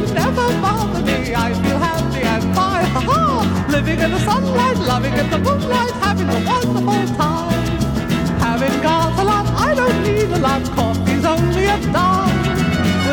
will never bother me. I feel happy and fine, ha ha! Living in the sunlight, loving in the moonlight, having a wonderful time. Having got a lot, I don't need a lot. Coffee's only a dime.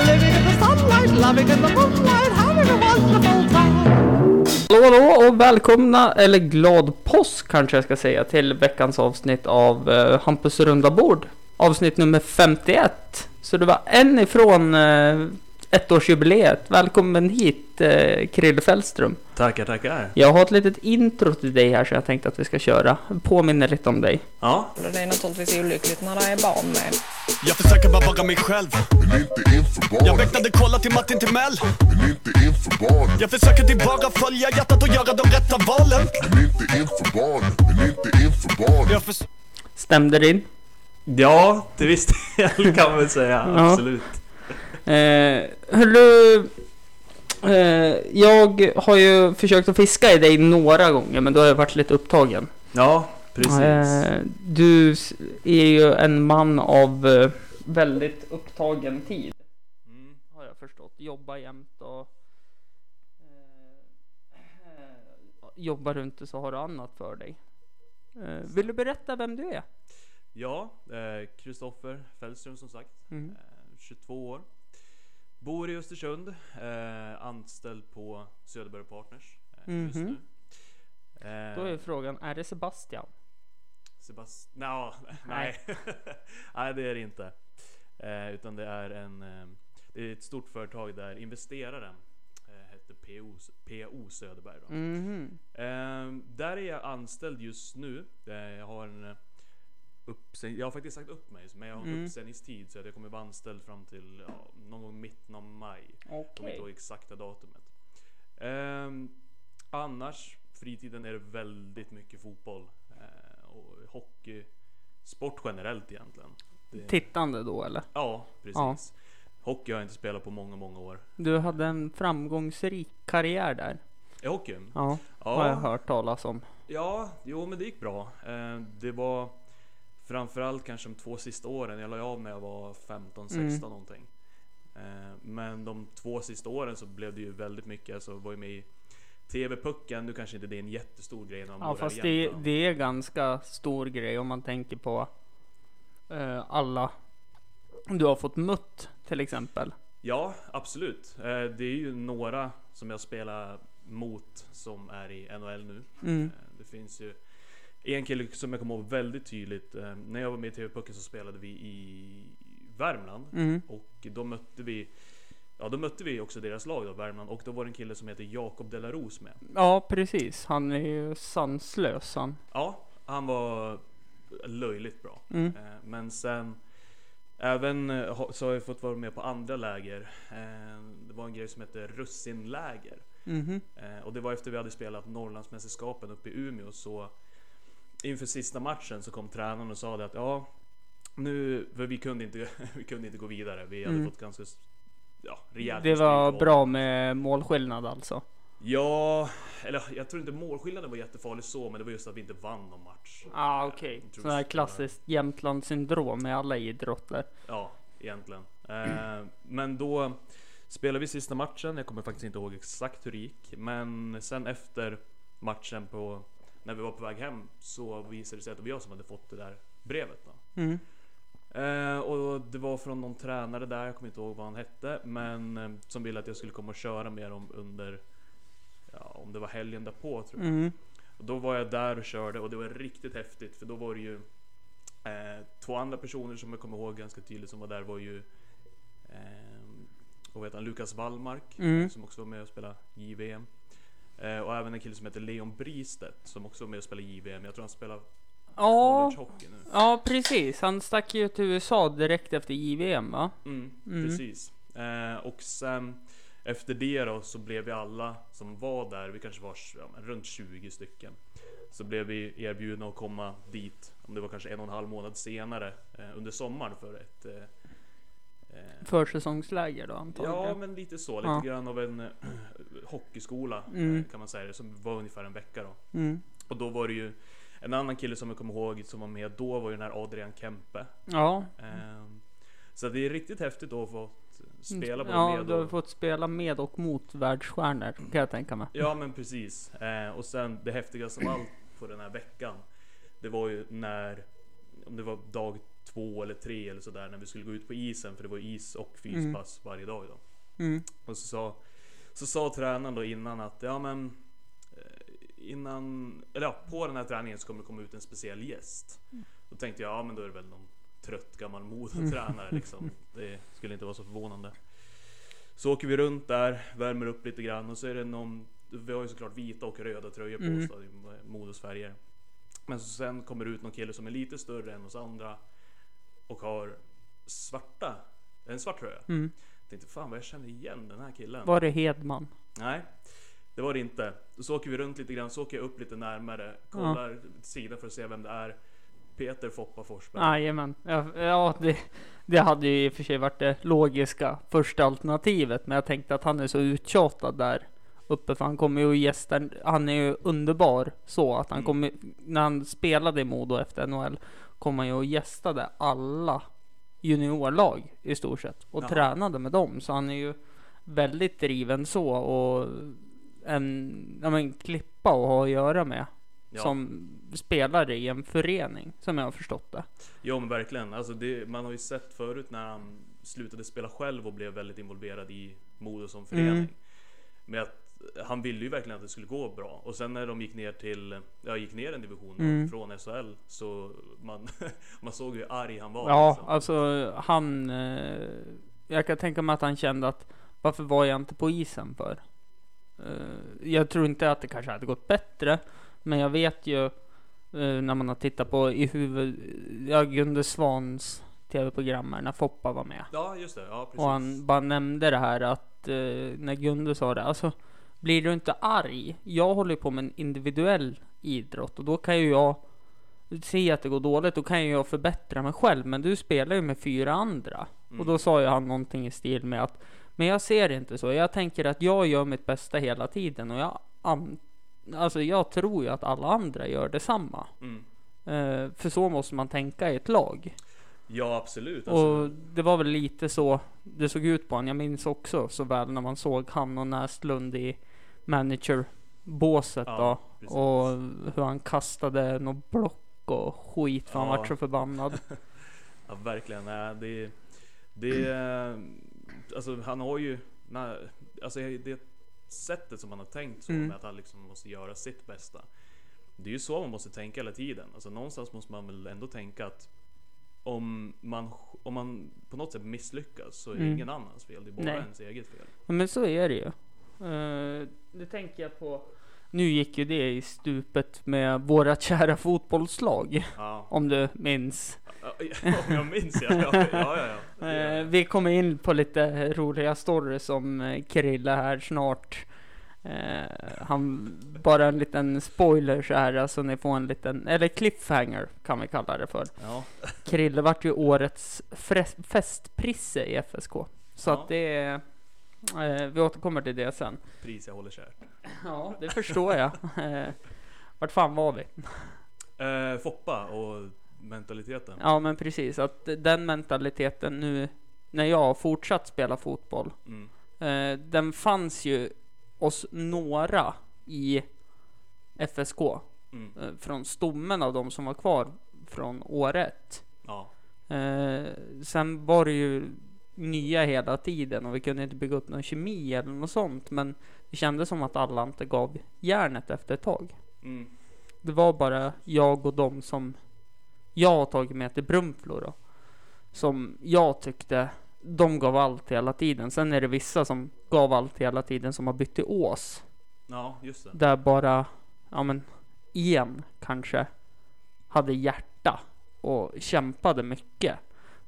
Living in the sunlight, loving in the moonlight, having a wonderful time. Hallå, hallå och välkomna, eller glad påsk kanske jag ska säga, till veckans avsnitt av uh, Hampus runda bord. Avsnitt nummer 51. Så det var en ifrån uh, ettårsjubileet. Välkommen hit, uh, Krille Fällström. Tackar, tackar. Jag har ett litet intro till dig här som jag tänkte att vi ska köra. Påminner lite om dig. Ja, Det är naturligtvis olyckligt när det är barn med. Jag försöker bara vara mig själv Men inte inför Jag barnen, väktade kolla till Martin Timell men inte inför barnen Jag försöker till bara följa hjärtat och göra de rätta valen Men inte inför barnen, men inte inför barnen Jag förs- Stämde det in? ja till viss del kan man väl säga. Ja. Eh, hörru, eh, jag har ju försökt att fiska i dig några gånger, men då har jag varit lite upptagen. Ja, precis. Eh, du är ju en man av eh, väldigt upptagen tid. Mm. Har jag förstått. Jobbar jämt och... Eh, jobbar du inte så har du annat för dig. Eh, vill du berätta vem du är? Ja, eh, Kristoffer Fällström som sagt. Mm. Eh, 22 år. Bor i Östersund. Eh, anställd på Söderberg Partners eh, just Mhm. nu. Eh, Då är frågan, är det Sebastian? Sebastian... No, nej. nej, det är det inte. Eh, utan det är en... Eh, det är ett stort företag där investeraren eh, hette PO, PO Söderberg. Då. Mhm. Eh, där är jag anställd just nu. Eh, jag har en eh, uppsäg- Jag har faktiskt sagt upp mig, men jag har Mm. uppsägningstid så att jag kommer vara anställd fram till ja, någon gång mitten av maj. Jag kommer Okej. inte ihåg exakta datumet. Ehm, annars, fritiden är det väldigt mycket fotboll. Eh, och hockey. Sport generellt egentligen. Det, Tittande då eller? ja, precis. Hockey har jag inte spelat på många, många år. Du hade en framgångsrik karriär där. I hockeyn? Ja, har jag hört talas om. Ja, jo men det gick bra. Eh, det var framförallt kanske de två sista åren. Jag la av när jag var 15, 16 Mm. någonting. Eh, men de två sista åren så blev det ju väldigt mycket. Alltså var ju med i TV-pucken. Nu kanske inte det är en jättestor grej när man Ja, fast det, det är ganska stor grej om man tänker på eh, alla du har fått mött till exempel. Ja, absolut. Eh, det är ju några som jag spelar mot som är i NHL nu. Mm. Eh, Det finns ju en kille som jag kommer ihåg väldigt tydligt. eh, När jag var med i TV-pucken så spelade vi i Värmland. Mm. Och då mötte vi Ja då mötte vi också deras lag då, Värmland. Och då var det en kille som heter Jakob Delaros med. Ja, precis. Han är ju sanslös han. Ja, han var löjligt bra. Mm. Eh, Men sen Även eh, så har jag fått vara med på andra läger. Eh, Det var en grej som hette Russinläger. Mhm. Eh, Och det var efter vi hade spelat Norrlandsmästerskapen uppe i Umeå så Inför sista matchen så kom tränaren och sa det att ja Nu, för vi kunde inte, vi kunde inte gå vidare. Vi hade Mm. fått ganska ja, rejält Det var bra med målskillnad alltså. Ja, eller jag tror inte målskillnaden var jättefarlig så, men det var just att vi inte vann någon match. Ja, ah, okej. Jag tror Sån här så- klassiskt Jämtland syndrom med alla idrotter. Ja, egentligen. Eh, men då spelade vi sista matchen. Jag kommer faktiskt inte ihåg exakt hur det gick, men sen efter matchen på när vi var på väg hem så visade det sig att det var jag som hade fått det där brevet. Då. Mm. Eh, och det var från någon tränare där, jag kommer inte ihåg vad han hette, men eh, som ville att jag skulle komma och köra med dem under, ja, om det var helgen därpå tror jag. Mm. Och då var jag där och körde och det var riktigt häftigt för då var det ju eh, två andra personer som jag kommer ihåg ganska tydligt som var där var ju eh, vad heter han, Lukas Wallmark Mm. som också var med och spelade JVM. Eh, och även en kille som heter Leon Bristedt som också var med och spelade JVM. Jag tror han spelar Ja, nu. ja precis. Han stack ju till USA direkt efter JVM va? Mm, Mm. Precis. Eh, och sen efter det då så blev vi alla som var där, vi kanske var ja, runt 20 stycken. Så blev vi erbjudna att komma dit, om det var kanske en och en halv månad senare eh, under sommaren för ett eh, Försäsongsläger då antagligen. Ja men lite så, lite Ja. grann av en eh, hockeyskola Mm. eh, kan man säga det, som var ungefär en vecka då. Mm. Och då var det ju en annan kille som jag kommer ihåg som var med då var ju den här Adrian Kempe. Ja, Ehm, Så det är riktigt häftigt att få spela både Ja, med du har och... fått spela med och mot världsstjärnor kan jag tänka mig. Ja men precis. Eh, och sen det häftigaste av allt på den här veckan. Det var ju när, om det var dag två eller tre eller sådär, när vi skulle gå ut på isen. För det var is och fyspass varje dag då. Mm. Och så sa, så sa tränaren då innan att ja men eh, innan, eller ja, på den här träningen så kommer det komma ut en speciell gäst. Då tänkte jag, ja men då är det väl någon trött gammal modetränare liksom. Det skulle inte vara så förvånande. Så åker vi runt där, värmer upp lite grann och så är det någon, vi har ju såklart vita och röda tröjor på Mm. oss i Modos färger. Men så sen kommer det ut någon kille som är lite större än oss andra och har svarta, en svart tröja. Mm. Tänkte fan vad jag känner igen den här killen. Var det Hedman? Nej, det var det inte. Så åker vi runt lite grann, så åker jag upp lite närmare, kollar sidan för att se vem det är. Peter Foppa Forsberg. Jajamän. Ja, ja det, det hade ju i och för sig varit det logiska första alternativet. Men jag tänkte att han är så uttjatad där uppe. För han kommer ju gästa. Han är ju underbar så att han Mm. kommer. När han spelade i Modo efter NHL. Kom han ju och gästade alla juniorlag i stort sett. Och Jaha. tränade med dem. Så han är ju väldigt driven så. Och en ja, men, klippa att ha att göra med. Ja. Som spelare i en förening. Som jag har förstått det. Ja men verkligen. Alltså det, man har ju sett förut när han slutade spela själv och blev väldigt involverad i Modo som förening. Mm. Men att han ville ju verkligen att det skulle gå bra. Och sen när de gick ner till, ja gick ner en division Mm. från SHL så man, man såg hur arg han var. Ja, liksom. alltså han... Eh, jag kan tänka mig att han kände att varför var jag inte på isen för? Eh, jag tror inte att det kanske hade gått bättre, men jag vet ju eh, när man har tittat på i huvud, ja, Gunde Svans tv-program när Foppa var med. Ja just det, ja precis. Och han bara nämnde det här att när Gunde sa det, alltså blir du inte arg? Jag håller på med en individuell idrott och då kan ju jag se att det går dåligt, då kan ju jag förbättra mig själv. Men du spelar ju med fyra andra. Och då sa ju han någonting i stil med att Men jag ser det inte så. Jag tänker att jag gör mitt bästa hela tiden och jag Alltså jag tror ju att alla andra gör detsamma. Mm. Eh, för så måste man tänka i ett lag. Ja absolut. Alltså, Och det var väl lite så det såg ut på honom. Jag minns också så väl när man såg han och Näslund i managerbåset Ja, då. precis. Och hur han kastade något block och skit för han Ja. vart så förbannad. Ja verkligen. Nej, det, det, alltså han har ju, alltså det sättet som han har tänkt så Mm. med att han liksom måste göra sitt bästa. Det är ju så man måste tänka hela tiden. Alltså någonstans måste man väl ändå tänka att om man, om man på något sätt misslyckas så är det Mm. ingen annans fel. Det är bara Nej. ens eget fel. Ja, Men så är det ju. Uh, det tänker jag på. Nu gick ju det i stupet med våra kära fotbollslag. Ja, Om du minns. Om jag minns ja. Ja, ja, ja. Eh, jag. vi kommer in på lite roliga stories om eh, Krille här snart. Eh, han, bara en liten spoiler så här, alltså ni får en liten, eller cliffhanger kan vi kalla det för. Ja, Krille vart ju årets festprisse i FSK. Så att det är, eh, vi återkommer till det sen. pris jag håller kärt. Ja, det förstår jag. Eh, vart fan var vi? Eh, Foppa och mentaliteten. Ja, men precis. Att den mentaliteten nu, när jag har fortsatt spela fotboll, Mm. Eh, den fanns ju hos några i FSK. Mm. Eh, från stommen av de som var kvar från året. Ja. Eh, sen var det ju nya hela tiden och vi kunde inte bygga upp någon kemi eller något sånt. Men det kändes som att alla inte gav järnet efter ett tag. Mm. Det var bara jag och de som jag har tagit med till Brunflo då. Som jag tyckte de gav allt hela tiden. Sen är det vissa som gav allt hela tiden som har bytt till Ås. Ja, just det. Där bara, ja men, en kanske hade hjärta och kämpade mycket.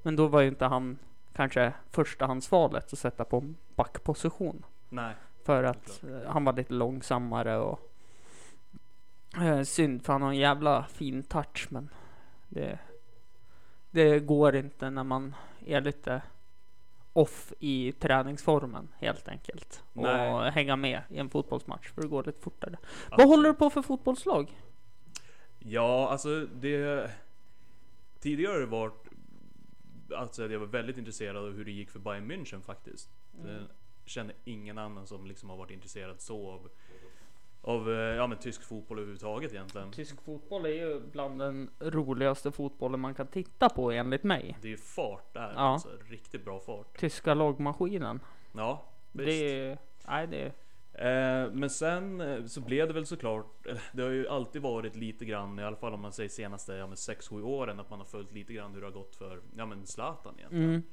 Men då var ju inte han kanske förstahandsvalet att sätta på backposition. Nej. För att eh, han var lite långsammare och eh, synd för han har en jävla fin touch men det, det går inte när man är lite off i träningsformen helt enkelt. Nej. Och hänga med i en fotbollsmatch för det går lite fortare. Vad Absolut. håller du på för fotbollslag? Ja, alltså det... Tidigare har det varit alltså jag var väldigt intresserad av hur det gick för Bayern München faktiskt. Jag känner ingen annan som liksom har varit intresserad så av, av eh, ja, men tysk fotboll överhuvudtaget egentligen. Tysk fotboll är ju bland den roligaste fotbollen man kan titta på enligt mig. Det är ju fart där, Ja. alltså riktigt bra fart. Tyska lagmaskinen. Ja, visst. Det är, nej det är, men sen eh, så blev det väl såklart, eller, det har ju alltid varit lite grann, i alla fall om man säger senaste ja, 6-7 åren, att man har följt lite grann hur det har gått för ja, men Zlatan egentligen. mm.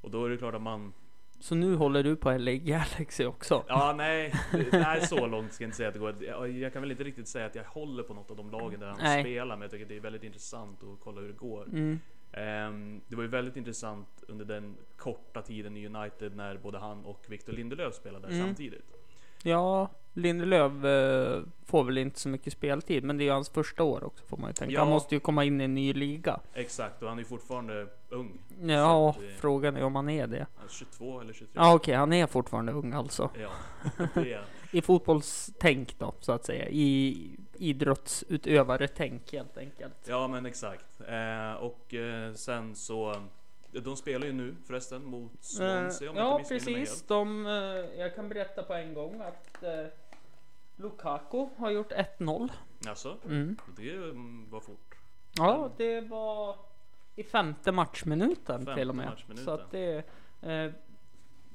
Och då är det klart att man, Så nu håller du på LA Galaxy också? ja nej, nej så långt ska jag inte säga att det går. Jag, kan väl inte riktigt säga att jag håller på något av de lagen där han Nej. spelar, men jag tycker att det är väldigt intressant att kolla hur det går. Mm. Ehm, det var ju väldigt intressant under den korta tiden i United när både han och Victor Lindelöf spelade där Mm. samtidigt. Ja, Lindelöf eh, får väl inte så mycket speltid, men det är ju hans första år också får man ju tänka. Ja. Han måste ju komma in i en ny liga. Exakt, och han är ju fortfarande ung. Ja, att frågan är om han är det. Han är 22 eller 23. Ja, okej, han är fortfarande ung alltså. Ja, det är I fotbollstänk då, så att säga. I idrottsutövaretänk helt enkelt. Ja men exakt. Eh, och eh, sen så De spelar ju nu förresten mot Swansea om jag ja, precis. De, eh, jag kan berätta på en gång att eh, Lukaku har gjort 1-0. Alltså, Mm. det mm, var fort. Ja, det var i femte matchminuten Femte till och med. Så att det, eh,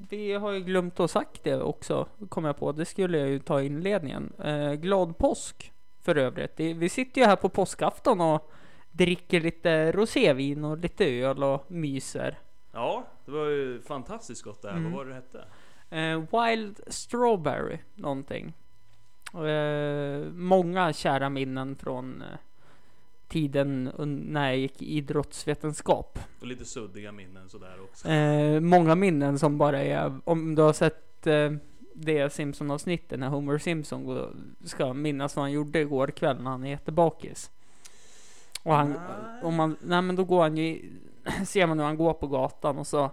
vi har ju glömt att sagt det också, kom jag på. Det skulle jag ju ta i inledningen. Eh, glad påsk för övrigt. Vi sitter ju här på påskafton och dricker lite rosévin och lite öl och myser. Ja, det var ju fantastiskt gott där. Mm. Vad var det det hette? Eh, Wild Strawberry någonting. Eh, många kära minnen från eh, tiden när jag gick idrottsvetenskap. Och lite suddiga minnen sådär också. Eh, många minnen som bara är, om du har sett eh, det Simpson-avsnittet när Homer Simpson ska minnas vad han gjorde igår kväll när han är jättebakis. Och han, Nej. om man, nej men då går han ju, ser man hur han går på gatan och så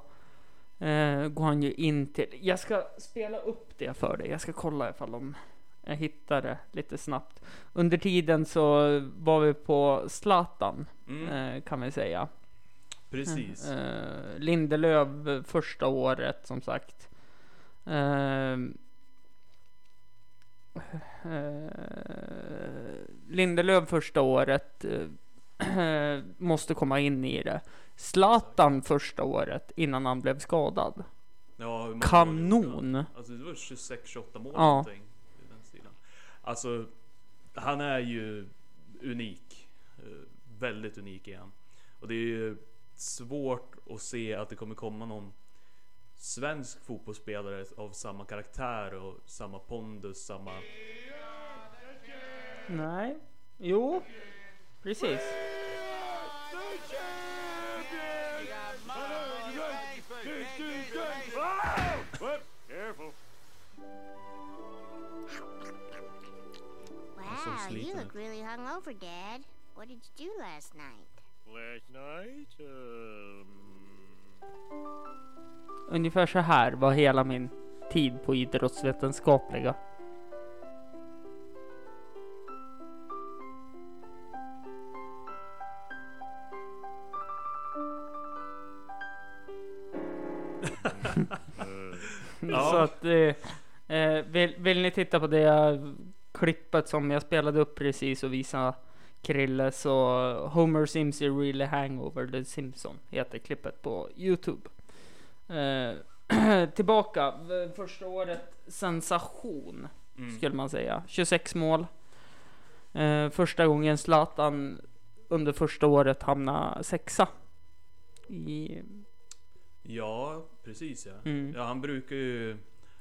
eh, går han ju in till, jag ska spela upp det för dig, jag ska kolla ifall om jag hittar det lite snabbt. Under tiden så var vi på Zlatan, Mm, eh, kan vi säga. precis. Eh, Lindelöf eh, första året som sagt. Eh, eh, Lindelöf första året eh, måste komma in i det. Zlatan första året innan han blev skadad. Ja, Kanon. Alltså det var 26-28 mål Ja. någonting. I den stilen. Alltså, han är ju unik. Eh, Väldigt unik han. Och det är ju svårt att se att det kommer komma någon svensk fotbollsspelare av samma karaktär och samma pondus, samma... Nej, jo, precis. Wow, you look really hungover, Dad. What did you do last night? Last night, um, Ungefär så här var hela min tid på idrottsvetenskapliga. Att eh, eh, vill, vill ni titta på det klippet som jag spelade upp precis och visa Krille så Homer Sims is really hangover the Simpson heter klippet på Youtube. Eh, tillbaka, första året sensation Mm. skulle man säga. 26 mål. Eh, första gången Zlatan under första året hamnade sexa. I, Ja, precis ja. Mm. Ja, han brukar ju...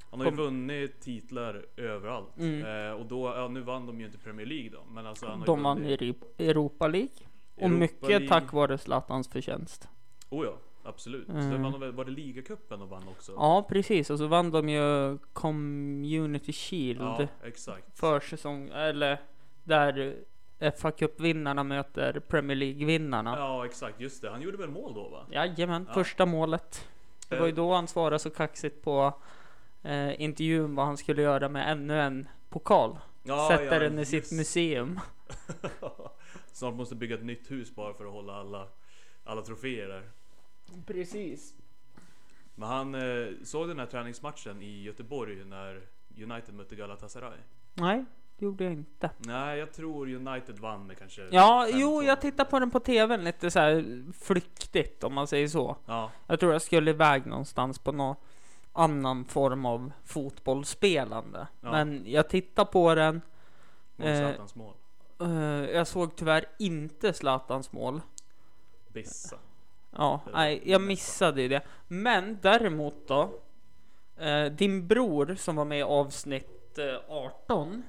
Han har ju Kom- vunnit titlar överallt. Mm. Eh, och då, ja nu vann de ju inte Premier League då. Men alltså han har de ju vann vunnit Eri- Europa League. Och Europa mycket League. tack vare Zlatans förtjänst. Oh ja, absolut. Mm. Sen vann de väl, var det ligacupen de vann också? Ja, precis. Och så vann de ju Community Shield Ja, exakt. försäsong, eller där fa Cup-vinnarna möter Premier League-vinnarna. Ja, exakt. Just det. Han gjorde väl mål då va? Jajamän, Ja. första målet. Det var ju då han svarade så kaxigt på eh, intervjun vad han skulle göra med ännu en pokal. ja, Sätta ja, den i sitt museum. Snart måste bygga ett nytt hus bara för att hålla alla, alla troféer där. Precis. Men han eh, såg den här träningsmatchen i Göteborg när United mötte Galatasaray. Nej, det gjorde jag inte. Nej, jag tror United vann med kanske Ja, 5-2. jo, jag tittade på den på tvn lite så här flyktigt om man säger så. Ja, Jag tror jag skulle iväg någonstans på någon annan form av fotbollsspelande. Ja. Men jag tittade på den. mot Eh, Zlatans mål. eh, jag såg tyvärr inte Zlatans mål. Bissa. Ja, var nej, jag missade ju det. Men däremot då. Eh, din bror som var med i avsnitt eh, 18.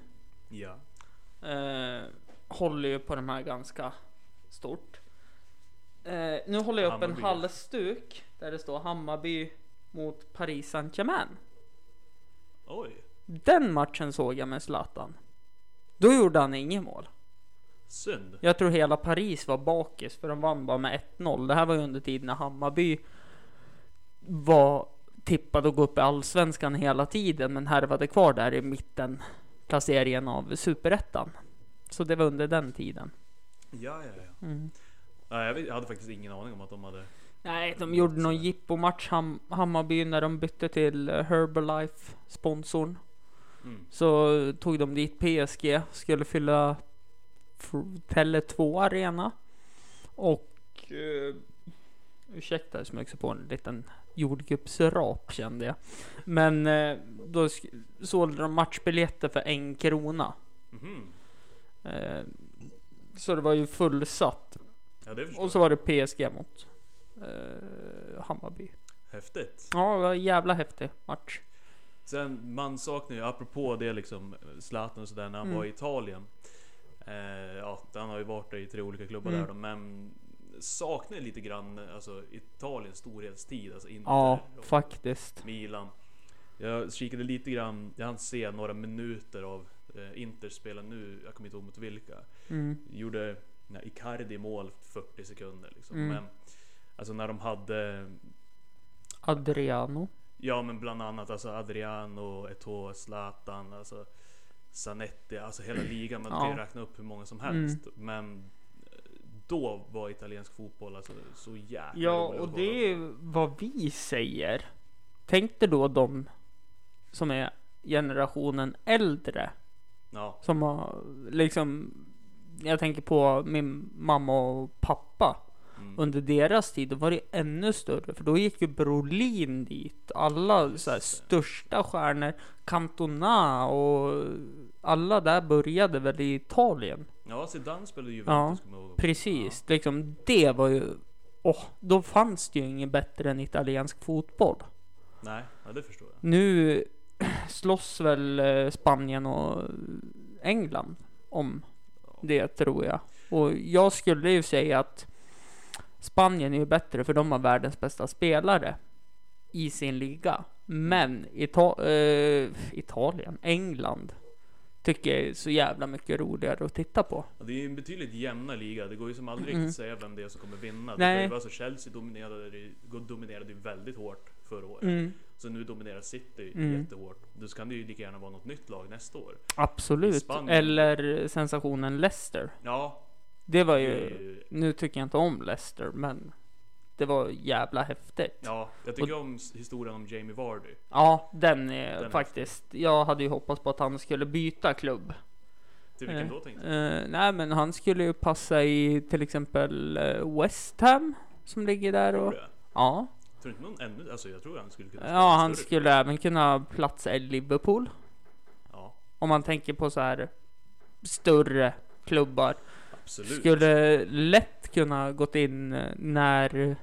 Ja. Eh, håller ju på de här ganska stort. Eh, nu håller jag upp en Hammarby. halsduk där det står Hammarby mot Paris Saint-Germain. Oj. Den matchen såg jag med Zlatan. Då gjorde han inget mål. Synd. Jag tror hela Paris var bakis för de vann bara med 1-0. Det här var ju under tiden när Hammarby var tippad att gå upp i Allsvenskan hela tiden men härvade kvar där i mitten placeringen av Superettan. Så det var under den tiden. Ja, ja, ja. Mm. Nej, jag, hade faktiskt ingen aning om att de hade... Nej, de gjorde någon jippomatch Ham Hammarby när de bytte till eh, Herbalife sponsorn. Mm. Så tog de dit PSG, skulle fylla F- Tele2 Arena. Och eh, ursäkta, jag smög sig på en liten jordgubbsrap kände jag. Men eh, då sålde de matchbiljetter för en krona. Mhm. Eh, så det var ju fullsatt. Ja, Och så var det PSG mot eh, Hammarby. Häftigt. Ja, det var en jävla häftig match. Sen man saknar ju, apropå det liksom, Zlatan och sådär när han Mm. var i Italien. Eh, ja, han har ju varit i tre olika klubbar Mm. där då, men saknar lite grann alltså Italiens storhetstid, alltså Inter Ja, faktiskt. Milan. Jag kikade lite grann, jag hann se några minuter av eh, Inter spela nu, jag kommer inte ihåg mot vilka. Mm. Gjorde när Icardi mål 40 sekunder liksom. Mm. Men alltså när de hade Adriano. Ja men bland annat alltså Adriano, Eto'o, Zlatan, alltså Zanetti, alltså hela ligan. Man kan ju Ja. räkna upp hur många som helst. Men eh, då var italiensk fotboll alltså så jäkla Ja, och det är vad vi säger. Tänk dig då de som är generationen äldre. Ja, Som har liksom, jag tänker på min mamma och pappa. mm. Under deras tid, då var det ännu större. För då gick ju Brolin dit. Alla Just så här, största stjärnor. Cantona och alla där började väl i Italien. ja Zidane spelade ju Ja. Precis, liksom det var ju... Åh, då fanns det ju inget bättre än italiensk fotboll. Ja. Nej, ja, det förstår jag. Nu slåss väl eh, Spanien och England om det tror jag. Och jag skulle ju säga att Spanien är ju bättre för de har världens bästa spelare i sin liga. Men Ita- eh, Italien, England tycker jag är så jävla mycket roligare att titta på. Ja, det är ju en betydligt jämnare liga. Det går ju som aldrig Mm. riktigt säga vem det är som kommer vinna. Nej. Det var alltså Chelsea dominerade, det- dominerade ju väldigt hårt förra året. Mm, Så nu dominerar City Mm. jättehårt. Då kan det ju lika gärna vara något nytt lag nästa år. Absolut. Eller sensationen Leicester. Ja, Det var det ju... är ju Nu tycker jag inte om Leicester, men det var jävla häftigt. Ja, jag tycker om s- historien om Jamie Vardy. Ja, den är Den är faktiskt. Jag hade ju hoppats på att han skulle byta klubb. Till vilken Eh, då tänkte du? Eh, nej, men han skulle ju passa i till exempel eh, West Ham som ligger där och ja, Tror inte någon ännu, alltså jag tror han skulle kunna ja, han större skulle även kunna platsa i Liverpool. Ja, Om man tänker på så här större klubbar. absolut. Skulle lätt kunna gått in eh, när eh,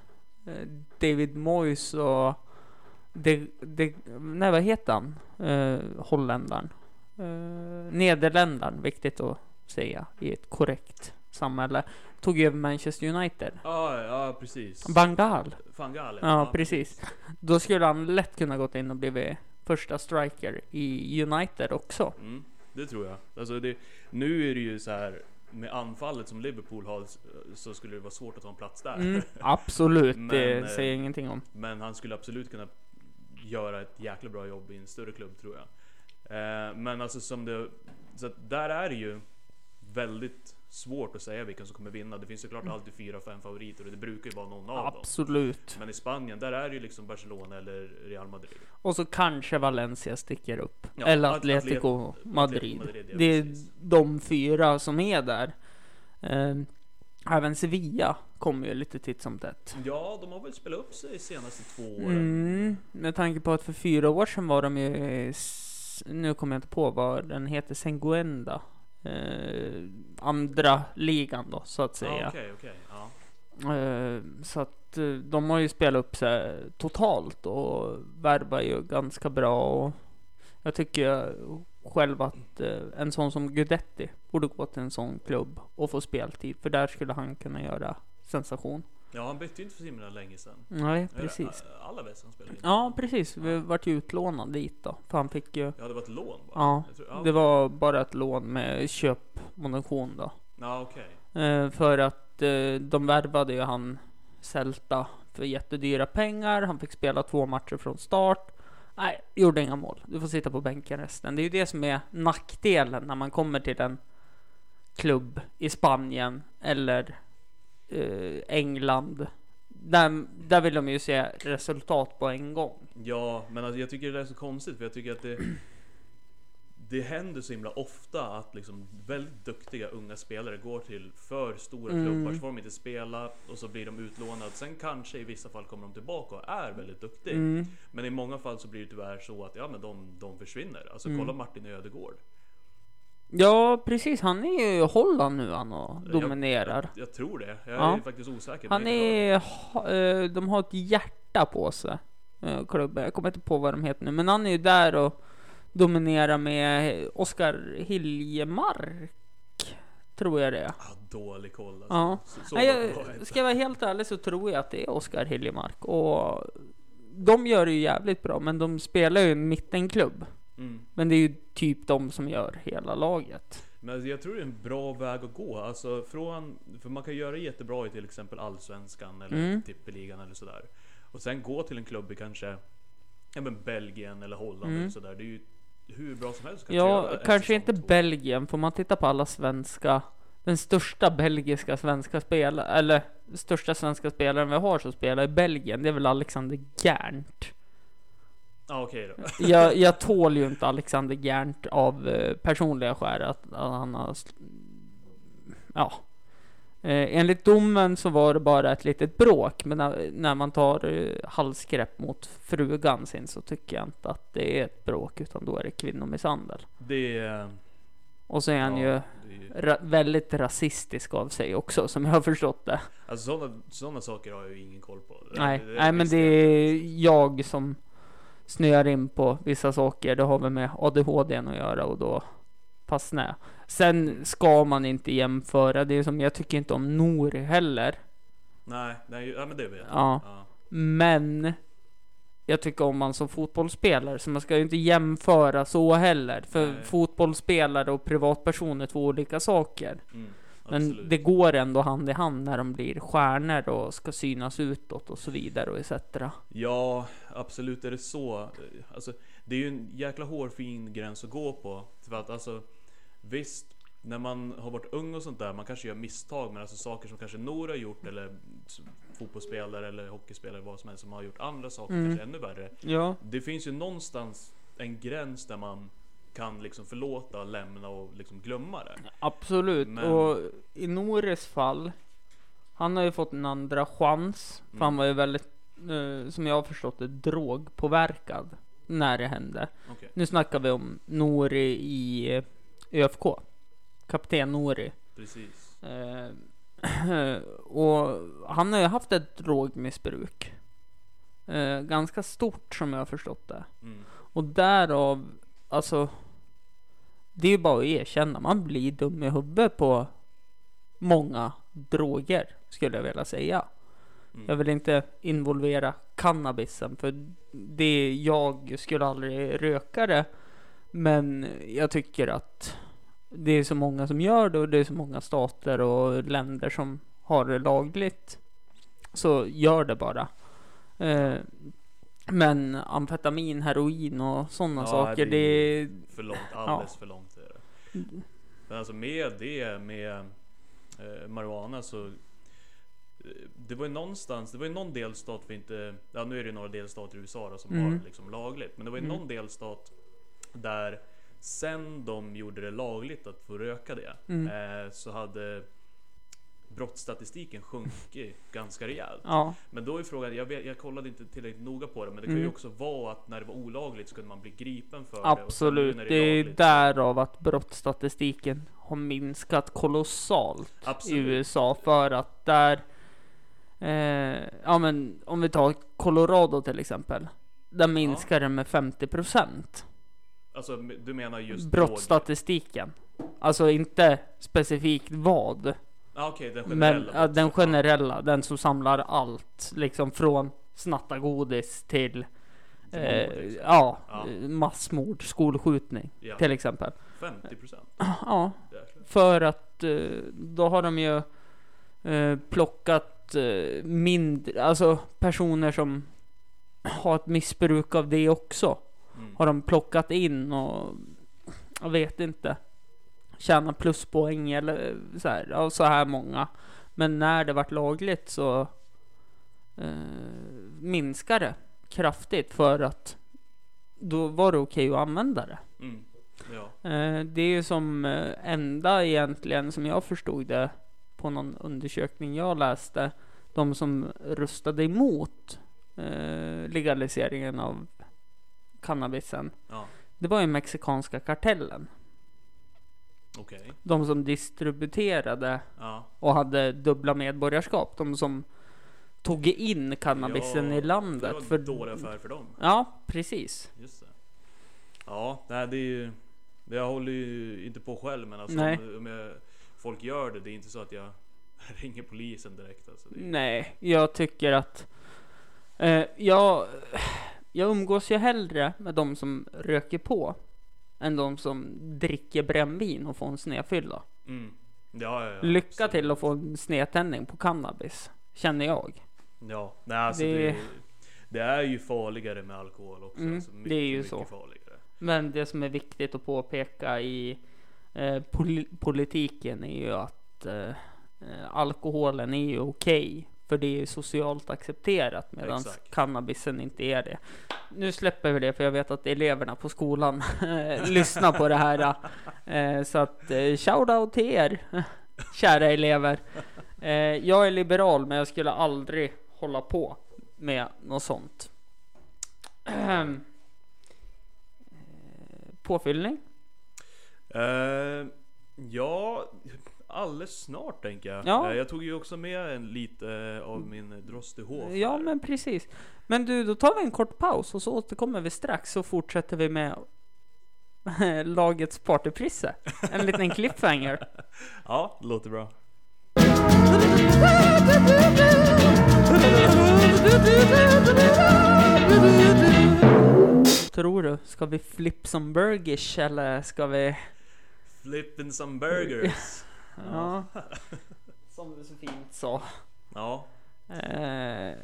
David Moyes och det, det, nej vad heter han? Eh, holländaren. Eh, Nederländaren, viktigt att säga i ett korrekt samhälle. Tog över Manchester United. Ja, ja precis. Van Gaal. Van Gaal, Ja, precis. Då skulle han lätt kunna gått in och blivit första striker i United också. Mm, det tror jag. Alltså det, nu är det ju så här med anfallet som Liverpool har så skulle det vara svårt att ta en plats där. Mm, absolut, Men, det eh, säger jag ingenting om. Men han skulle absolut kunna göra ett jäkla bra jobb i en större klubb tror jag. Eh, men alltså som det, så att där är det ju väldigt svårt att säga vilka som kommer vinna. Det finns såklart alltid fyra, fem favoriter och det brukar ju vara någon av dem. Absolut. Men i Spanien, där är det ju liksom Barcelona eller Real Madrid. Och så kanske Valencia sticker upp. Ja, Eller At- Atletico Atlet- Madrid. Atletico Madrid, ja, det är precis. de fyra som är där. Eh, även Sevilla kommer ju lite titt som tätt. Ja, de har väl spelat upp sig de senaste två åren. Mm, med tanke på att för fyra år sedan var de ju, nu kommer jag inte på vad den heter, Senguenda. Eh, andra ligan då, så att säga. Ja, okej, okej. Ja. Eh, så att eh, de har ju spelat upp sig totalt och värvar ju ganska bra. Och jag tycker själv att eh, en sån som Gudetti borde gå till en sån klubb och få speltid. För där skulle han kunna göra sensation. Ja, han bytte ju inte för så himla länge sedan. Nej, precis. Eh, Alla han spelade in. Ja, precis. Vi vart ju utlånad dit då. För han fick ju... Ja, det var ett lån bara. Ja, tror- ja, det var bara ett lån med köpmonopol då. Ja, okej. Eh, för att eh, de värvade ju han Celta för jättedyra pengar. Han fick spela två matcher från start. Nej, gjorde inga mål. Du får sitta på bänken resten. Det är ju det som är nackdelen när man kommer till en klubb i Spanien eller eh, England. Där, där vill de ju se resultat på en gång. Ja, men alltså, jag tycker det är så konstigt för jag tycker att det Det händer så himla ofta att liksom väldigt duktiga unga spelare går till för stora Mm. klubbar så får de inte spela och så blir de utlånade. Sen kanske i vissa fall kommer de tillbaka och är väldigt duktiga. Mm. Men i många fall så blir det tyvärr så att ja, men de, de försvinner. Alltså Mm. kolla Martin Ödegård. Ja, precis. Han är ju i Holland nu han och dominerar. Jag, jag tror det. Jag Ja. är faktiskt osäker. Han jag är, ha- eh, de har ett hjärta på sig, eh, klubben. Jag kommer inte på vad de heter nu, men han är ju där och dominerar med Oskar Hiljemark, tror jag det är. Ah, dålig koll alltså. Ja. Så, så Nej, jag jag, ska jag vara helt ärlig så tror jag att det är Oskar Hiljemark. Och de gör det ju jävligt bra, men de spelar ju i en mittenklubb. Mm. Men det är ju typ de som gör hela laget. Men alltså, jag tror det är en bra väg att gå. Alltså från, för man kan göra det jättebra i till exempel Allsvenskan eller Mm. Tippeligan eller sådär. Och sen gå till en klubb i kanske ja, men Belgien eller Holland Mm. eller sådär. Det är ju hur bra som helst. att Ja, kanske inte två. Belgien, får man titta på alla svenska den största belgiska svenska spelare eller största svenska spelaren vi har som spelar i Belgien, det är väl Alexander Gärnt. Ja okej då. Jag, jag tål ju inte Alexander Gärnt av eh, personliga skäl att, att han har... Ja. Eh, enligt domen så var det bara ett litet bråk, men när, när man tar eh, halsgrepp mot frugan sin så tycker jag inte att det är ett bråk, utan då är det kvinnomisshandel. Det är... Och så är han Ja, ju är ra- väldigt rasistisk av sig också, som jag har förstått det. alltså sådana, sådana saker har jag ju ingen koll på. Nej, Det- det nej men det är jag som snöar in på vissa saker. Det har väl med ADHD att göra och då fastnar jag. Sen ska man inte jämföra. Det är som jag tycker inte om Nouri heller. Nej, nej, ja men det vet jag. Ja. Ja. Men jag tycker om man som fotbollsspelare, så man ska ju inte jämföra så heller. För Nej. fotbollsspelare och privatpersoner är två olika saker. Mm, Men absolut. det går ändå hand i hand när de blir stjärnor och ska synas utåt och så vidare och etc. Ja, absolut är det så. Alltså, det är ju en jäkla hårfin gräns att gå på. För att alltså, visst, när man har varit ung och sånt där, man kanske gör misstag, men alltså saker som kanske Nora har gjort, eller fotbollsspelare eller hockeyspelare, vad som helst, som har gjort andra saker, Mm. kanske ännu värre. Ja. Det finns ju någonstans en gräns där man kan liksom förlåta, lämna och liksom glömma det. Absolut. Men- Och i Nores fall, han har ju fått en andra chans. För han Mm. var ju väldigt, eh, som jag har förstått det, drogpåverkad när det hände. Okej. Nu snackar vi om Nori i ÖFK. Kapten Nori. Precis. Eh, och han har ju haft ett drogmissbruk. Eh, ganska stort som jag har förstått det. Mm. Och därav, alltså. Det är ju bara att erkänna, man blir dum i huvudet på många droger, skulle jag vilja säga. Mm. Jag vill inte involvera cannabisen, för det, jag skulle aldrig röka det. Men jag tycker att det är så många som gör det och det är så många stater och länder som har det lagligt. Så gör det bara. Eh, men amfetamin, heroin och sådana Ja, saker, det är. För långt, alldeles för långt är det. Men alltså med det, med eh, marijuana så eh, det var ju någonstans, det var ju någon delstat vi inte, ja nu är det några delstater i USA då, som Mm. har liksom lagligt, men det var ju någon delstat där sen de gjorde det lagligt att få röka det Mm. eh, så hade brottsstatistiken sjunkit ganska rejält. Ja, Men då är frågan, jag, vet, jag kollade inte tillräckligt noga på det, men det kan ju Mm. också vara att när det var olagligt så kunde man bli gripen för det. sen nu absolut. när Det är lagligt- därav att brottsstatistiken har minskat kolossalt i Absolut. USA för att där eh, ja men om vi tar Colorado till exempel. Där minskar det med 50% Alltså du menar just brottsstatistiken. Alltså inte specifikt vad. Ah, Okej, den Men generella. ja, den brottsligheten. generella, den som samlar allt. Liksom från snatta godis till eh, liksom. ja, Ja. massmord, skolskjutning Ja. till exempel. 50 procent. Ja, för att eh, då har de ju eh, plockat eh, mindre, alltså personer som har ett missbruk av det också. Mm. Har de plockat in och jag vet inte. Tjäna pluspoäng eller så här, ja, så här många. Men när det vart lagligt så eh, minskar det kraftigt för att då var det okej att använda det. Mm. Ja. Eh, Det är ju som eh, enda egentligen som jag förstod det på någon undersökning jag läste. De som röstade emot eh, legaliseringen av cannabisen. Ja. Det var ju mexikanska kartellen. Okej. De som distribuerade Ja. och hade dubbla medborgarskap. De som tog in cannabisen Ja, i landet. Det var för- dålig affär för dem. Ja, precis. Just det. Ja, nej det är ju... Jag håller ju inte på själv men alltså Nej. om, om jag, folk gör det, det är inte så att jag ringer polisen direkt alltså. Är, Nej, jag tycker att eh, jag, jag umgås ju hellre med de som röker på än de som dricker brännvin och får en snedfylla. Mm. Ja, ja, ja, Lycka absolut. till att få en snedtändning på cannabis, känner jag. Ja, nej alltså Det- det, det, är ju farligare med alkohol också. Mm, alltså, det är ju mycket så. Farligare. Men det som är viktigt att påpeka i eh, pol- politiken är ju att eh, eh, alkoholen är ju okej. För det är socialt accepterat medan cannabisen inte är det. Nu släpper vi det för jag vet att eleverna på skolan lyssnar på det här. Eh, så att eh, shout out till er kära elever. Eh, jag är liberal men jag skulle aldrig hålla på med något sånt. Eh, Påfyllning? Eh, ja, alldeles snart tänker jag. Ja. Eh, jag tog ju också med en lite eh, av min Drostehof. Ja här. men precis. Men du, då tar vi en kort paus och så återkommer vi strax så fortsätter vi med lagets partyprisse. En liten cliffhanger. Ja, det låter bra. Tror du? Ska vi flip some burgers eller ska vi... Flipping some burgers. Ja. Som du så fint sa. ja. Eh,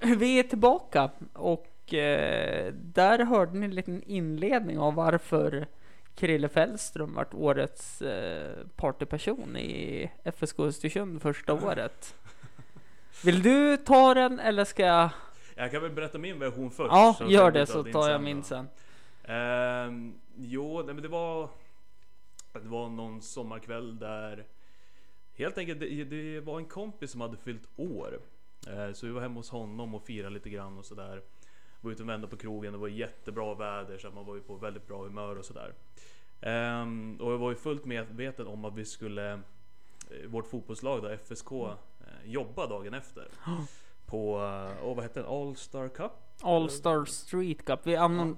vi är tillbaka och eh, där hörde ni en liten inledning av varför Krille Fällström vart årets eh, partyperson i FSK Östersund första året. Vill du ta den eller ska jag? Jag kan väl berätta min version först. Ja, gör det så tar jag min sen. Ehm, jo, nej, men det var Det var någon sommarkväll där Helt enkelt, det, det var en kompis som hade fyllt år Eh, Så vi var hemma hos honom och firade lite grann och sådär Var ute och vände på krogen, det var jättebra väder så man var ju på väldigt bra humör och sådär Ehm, Och jag var ju fullt medveten om att vi skulle eh, Vårt fotbollslag då, FSK eh, Jobba dagen efter På, åh vad hette den? All Star Cup? All Star Street Cup. Vi, anord-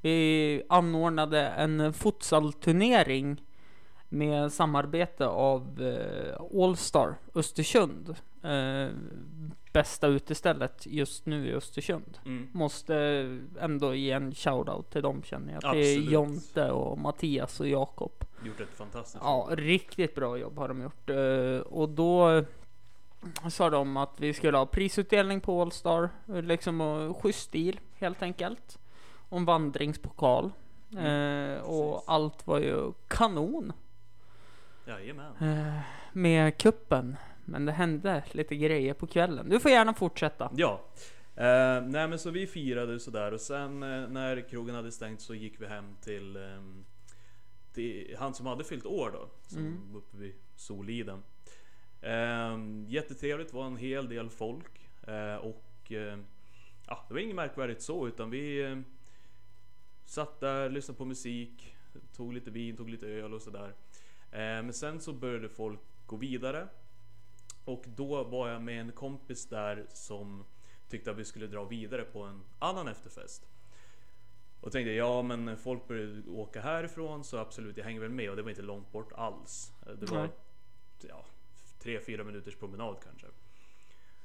vi anordnade en futsalturnering med samarbete av eh, All Star Östersund. Eh, bästa utestället just nu i Östersund. Mm. Måste ändå ge en shoutout till dem känner jag. Till. Jonte och Mattias och Jakob. Gjort ett fantastiskt Ja, riktigt bra jobb har de gjort. Eh, Och då sa de att vi skulle ha prisutdelning på Allstar. Liksom och schysst stil helt enkelt. Och en vandringspokal. Eh, och allt var ju kanon. Jajamän. eh, med kuppen. Men det hände lite grejer på kvällen. Du får gärna fortsätta. Ja. Eh, nej men så vi firade sådär och sen eh, när krogen hade stängt så gick vi hem till, ehm, till han som hade fyllt år då. Som Mm. uppe vid Soliden. Eh, jättetrevligt, var en hel del folk. Eh, och eh, ja, det var inget märkvärdigt så utan vi eh, satt där, lyssnade på musik, tog lite vin, tog lite öl och sådär. Eh, men sen så började folk gå vidare. Och då var jag med en kompis där som tyckte att vi skulle dra vidare på en annan efterfest. Och tänkte ja men folk började åka härifrån så absolut jag hänger väl med och det var inte långt bort alls. Det var ja, tre, fyra minuters promenad kanske.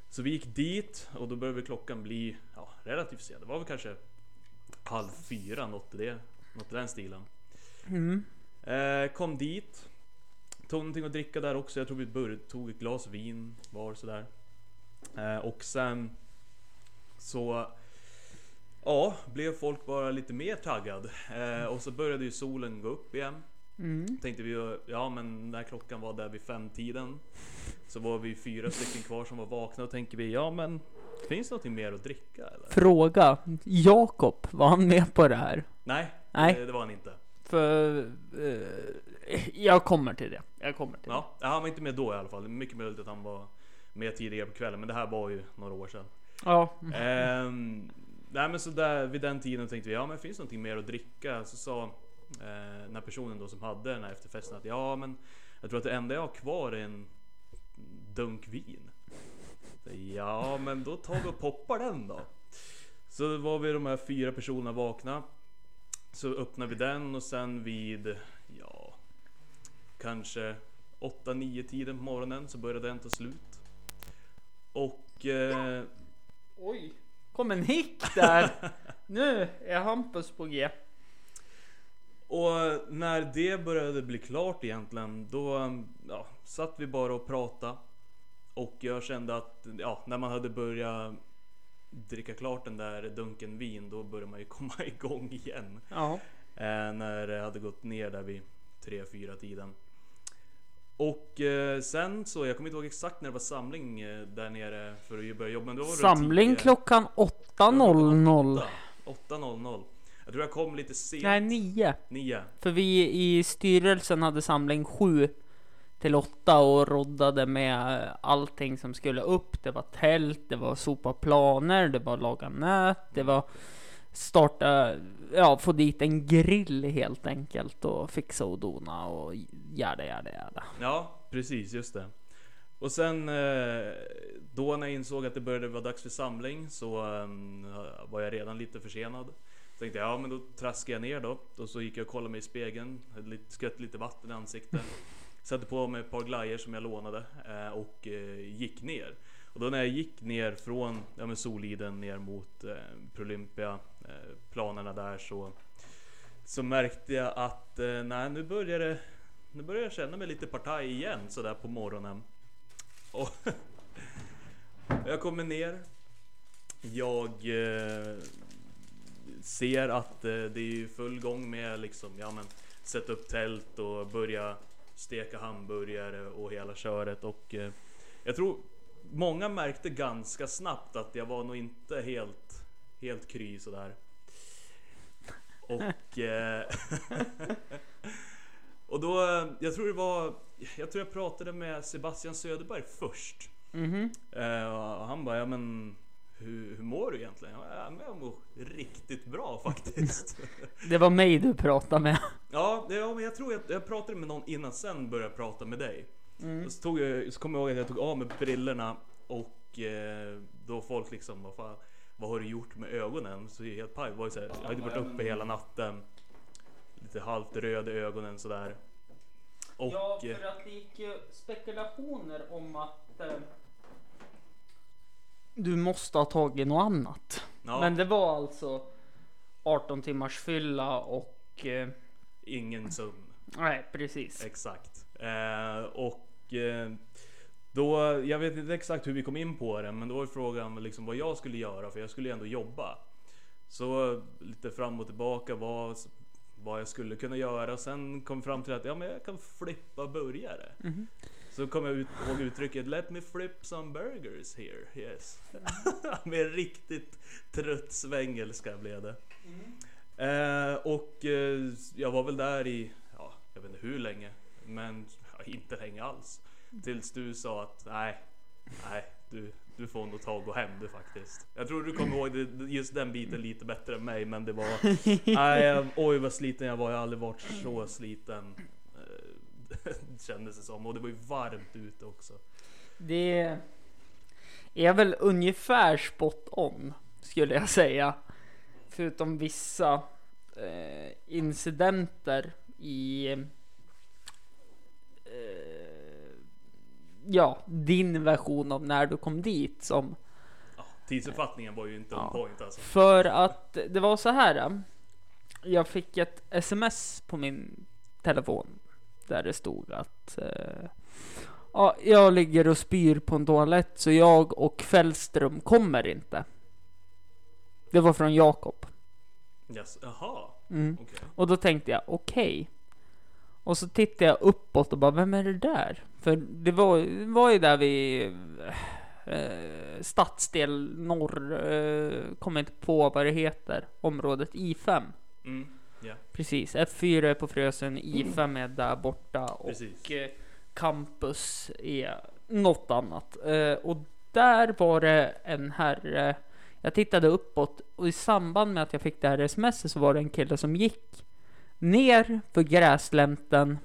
Så vi gick dit och då började klockan bli ja, relativt sen. Det var väl kanske halv fyra, något i, det, något i den stilen. Mm. Eh, kom dit. Tog någonting att dricka där också. Jag tror vi började, tog ett glas vin var sådär. Eh, och sen så Ja, blev folk bara lite mer taggad. Eh, och så började ju solen gå upp igen. Mm. Tänkte vi, ja men när klockan var där vid femtiden Så var vi fyra stycken kvar som var vakna och tänkte vi, ja men Finns det någonting mer att dricka eller? Fråga. Jakob, var han med på det här? Nej, Nej. Det, det var han inte. För... Eh, jag kommer till det. Jag kommer till Ja, han var inte med då i alla fall. Det Mycket möjligt att han var med tidigare på kvällen, men det här var ju några år sedan. det. Ja. Ehm, nej men så där, vid den tiden tänkte vi, ja men finns det någonting mer att dricka? Så sa eh, den här personen då som hade den här efterfesten att ja men jag tror att det enda jag har kvar är en dunk vin. Ja men då tar vi och poppar den då. Så var vi de här fyra personerna vakna. Så öppnade vi den och sen vid, ja, kanske 8-9 tiden på morgonen så började den ta slut. Och eh, Oj. Kom en hick där. nu är Hampus på G. Och när det började bli klart egentligen, då ja, satt vi bara och pratade. Och jag kände att ja, när man hade börjat dricka klart den där dunken vin, då började man ju komma igång igen. Ja. Eh, när det hade gått ner där vid 3-4 tiden. Och eh, sen så, jag kommer inte ihåg exakt när det var samling eh, där nere för att börja jobba. Men då var det Samling runt 10. klockan 8.00. 8.00. Jag tror jag kom lite sent. Nej, 9. 9. För vi i styrelsen hade samling 7 till åtta och roddade med allting som skulle upp. Det var tält, det var sopa planer, det var laga nät, det var starta, ja få dit en grill helt enkelt och fixa och dona och gärda, gärda, gärda. Ja, precis, just det. Och sen eh, då när jag insåg att det började vara dags för samling så eh, var jag redan lite försenad. Så tänkte jag, ja men då traskade jag ner då. Och så gick jag och kollade mig i spegeln, hade lite, skvätt lite vatten i ansiktet. Satte på mig ett par glajjor som jag lånade eh, och eh, gick ner. Och då när jag gick ner från ja, Soliden ner mot eh, Prolympia, eh, planerna där så så märkte jag att eh, nej, nu börjar det nu börjar jag känna mig lite partaj igen sådär på morgonen. Och jag kommer ner. Jag eh, ser att eh, det är i full gång med liksom, ja men sätta upp tält och börja steka hamburgare och hela köret och eh, jag tror många märkte ganska snabbt att jag var nog inte helt, helt kry sådär. Och eh, Och då, eh, jag tror det var, jag tror jag pratade med Sebastian Söderberg först. Mhm. Eh, och han bara, ja men hur, hur mår du egentligen? Ja, men jag mår riktigt bra faktiskt. Det var mig du pratade med. ja, det, ja, men jag tror jag, jag pratade med någon innan sen började jag prata med dig. Och så, tog jag, så kommer jag ihåg att jag tog av mig brillorna och eh, då folk liksom, vad fan, vad har du gjort med ögonen? Så helt paj. Var ju så här, jag hade varit uppe hela natten. Lite halvt röd i ögonen sådär. Och... Ja, eh, för att det gick ju spekulationer om att eh, du måste ha tagit något annat. ja, Men det var alltså 18 timmars fylla och eh, ingen sömn. nej, precis. Exakt. Eh, och eh, då, jag vet inte exakt hur vi kom in på det, men då var frågan liksom vad jag skulle göra, för jag skulle ju ändå jobba. Så lite fram och tillbaka, vad, vad jag skulle kunna göra. Sen kom jag fram till att ja, men jag kan flippa burgare. Så kom jag ut, ihåg uttrycket Let me flip some burgers here. Yes. Med riktigt trött svengelska blev det. Eh, och eh, jag var väl där i, ja, jag vet inte hur länge. Men ja, inte länge alls. Tills du sa att nej, nej, du, du får nog ta och gå hem du faktiskt. Jag tror du kommer ihåg det, just den biten lite bättre än mig. Men det var, nej, oj vad sliten jag var. Jag har aldrig varit så sliten. Kändes det som. Och det var ju varmt ute också. Det är väl ungefär spot on skulle jag säga. Förutom vissa eh, incidenter i eh, ja, din version av när du kom dit som Ja, tidsuppfattningen var ju inte on point alltså. för att det var så här. eh, Jag fick ett sms på min telefon där det stod att eh, ja, jag ligger och spyr på en toalett så jag och Fällström kommer inte. Det var från Jakob. Yes. Jaha, Mm. okej. Och då tänkte jag okej. Och så tittade jag uppåt och bara vem är det där? För det var, var ju där vid eh, stadsdel norr, eh, kommer inte på vad det heter, området I5. Mm, Precis, F4 är på Frösön, I5 är där borta och Precis. eh, campus är något annat. Eh, och där var det en herre, jag tittade uppåt och i samband med att jag fick det här sms så var det en kille som gick ner för gräslänten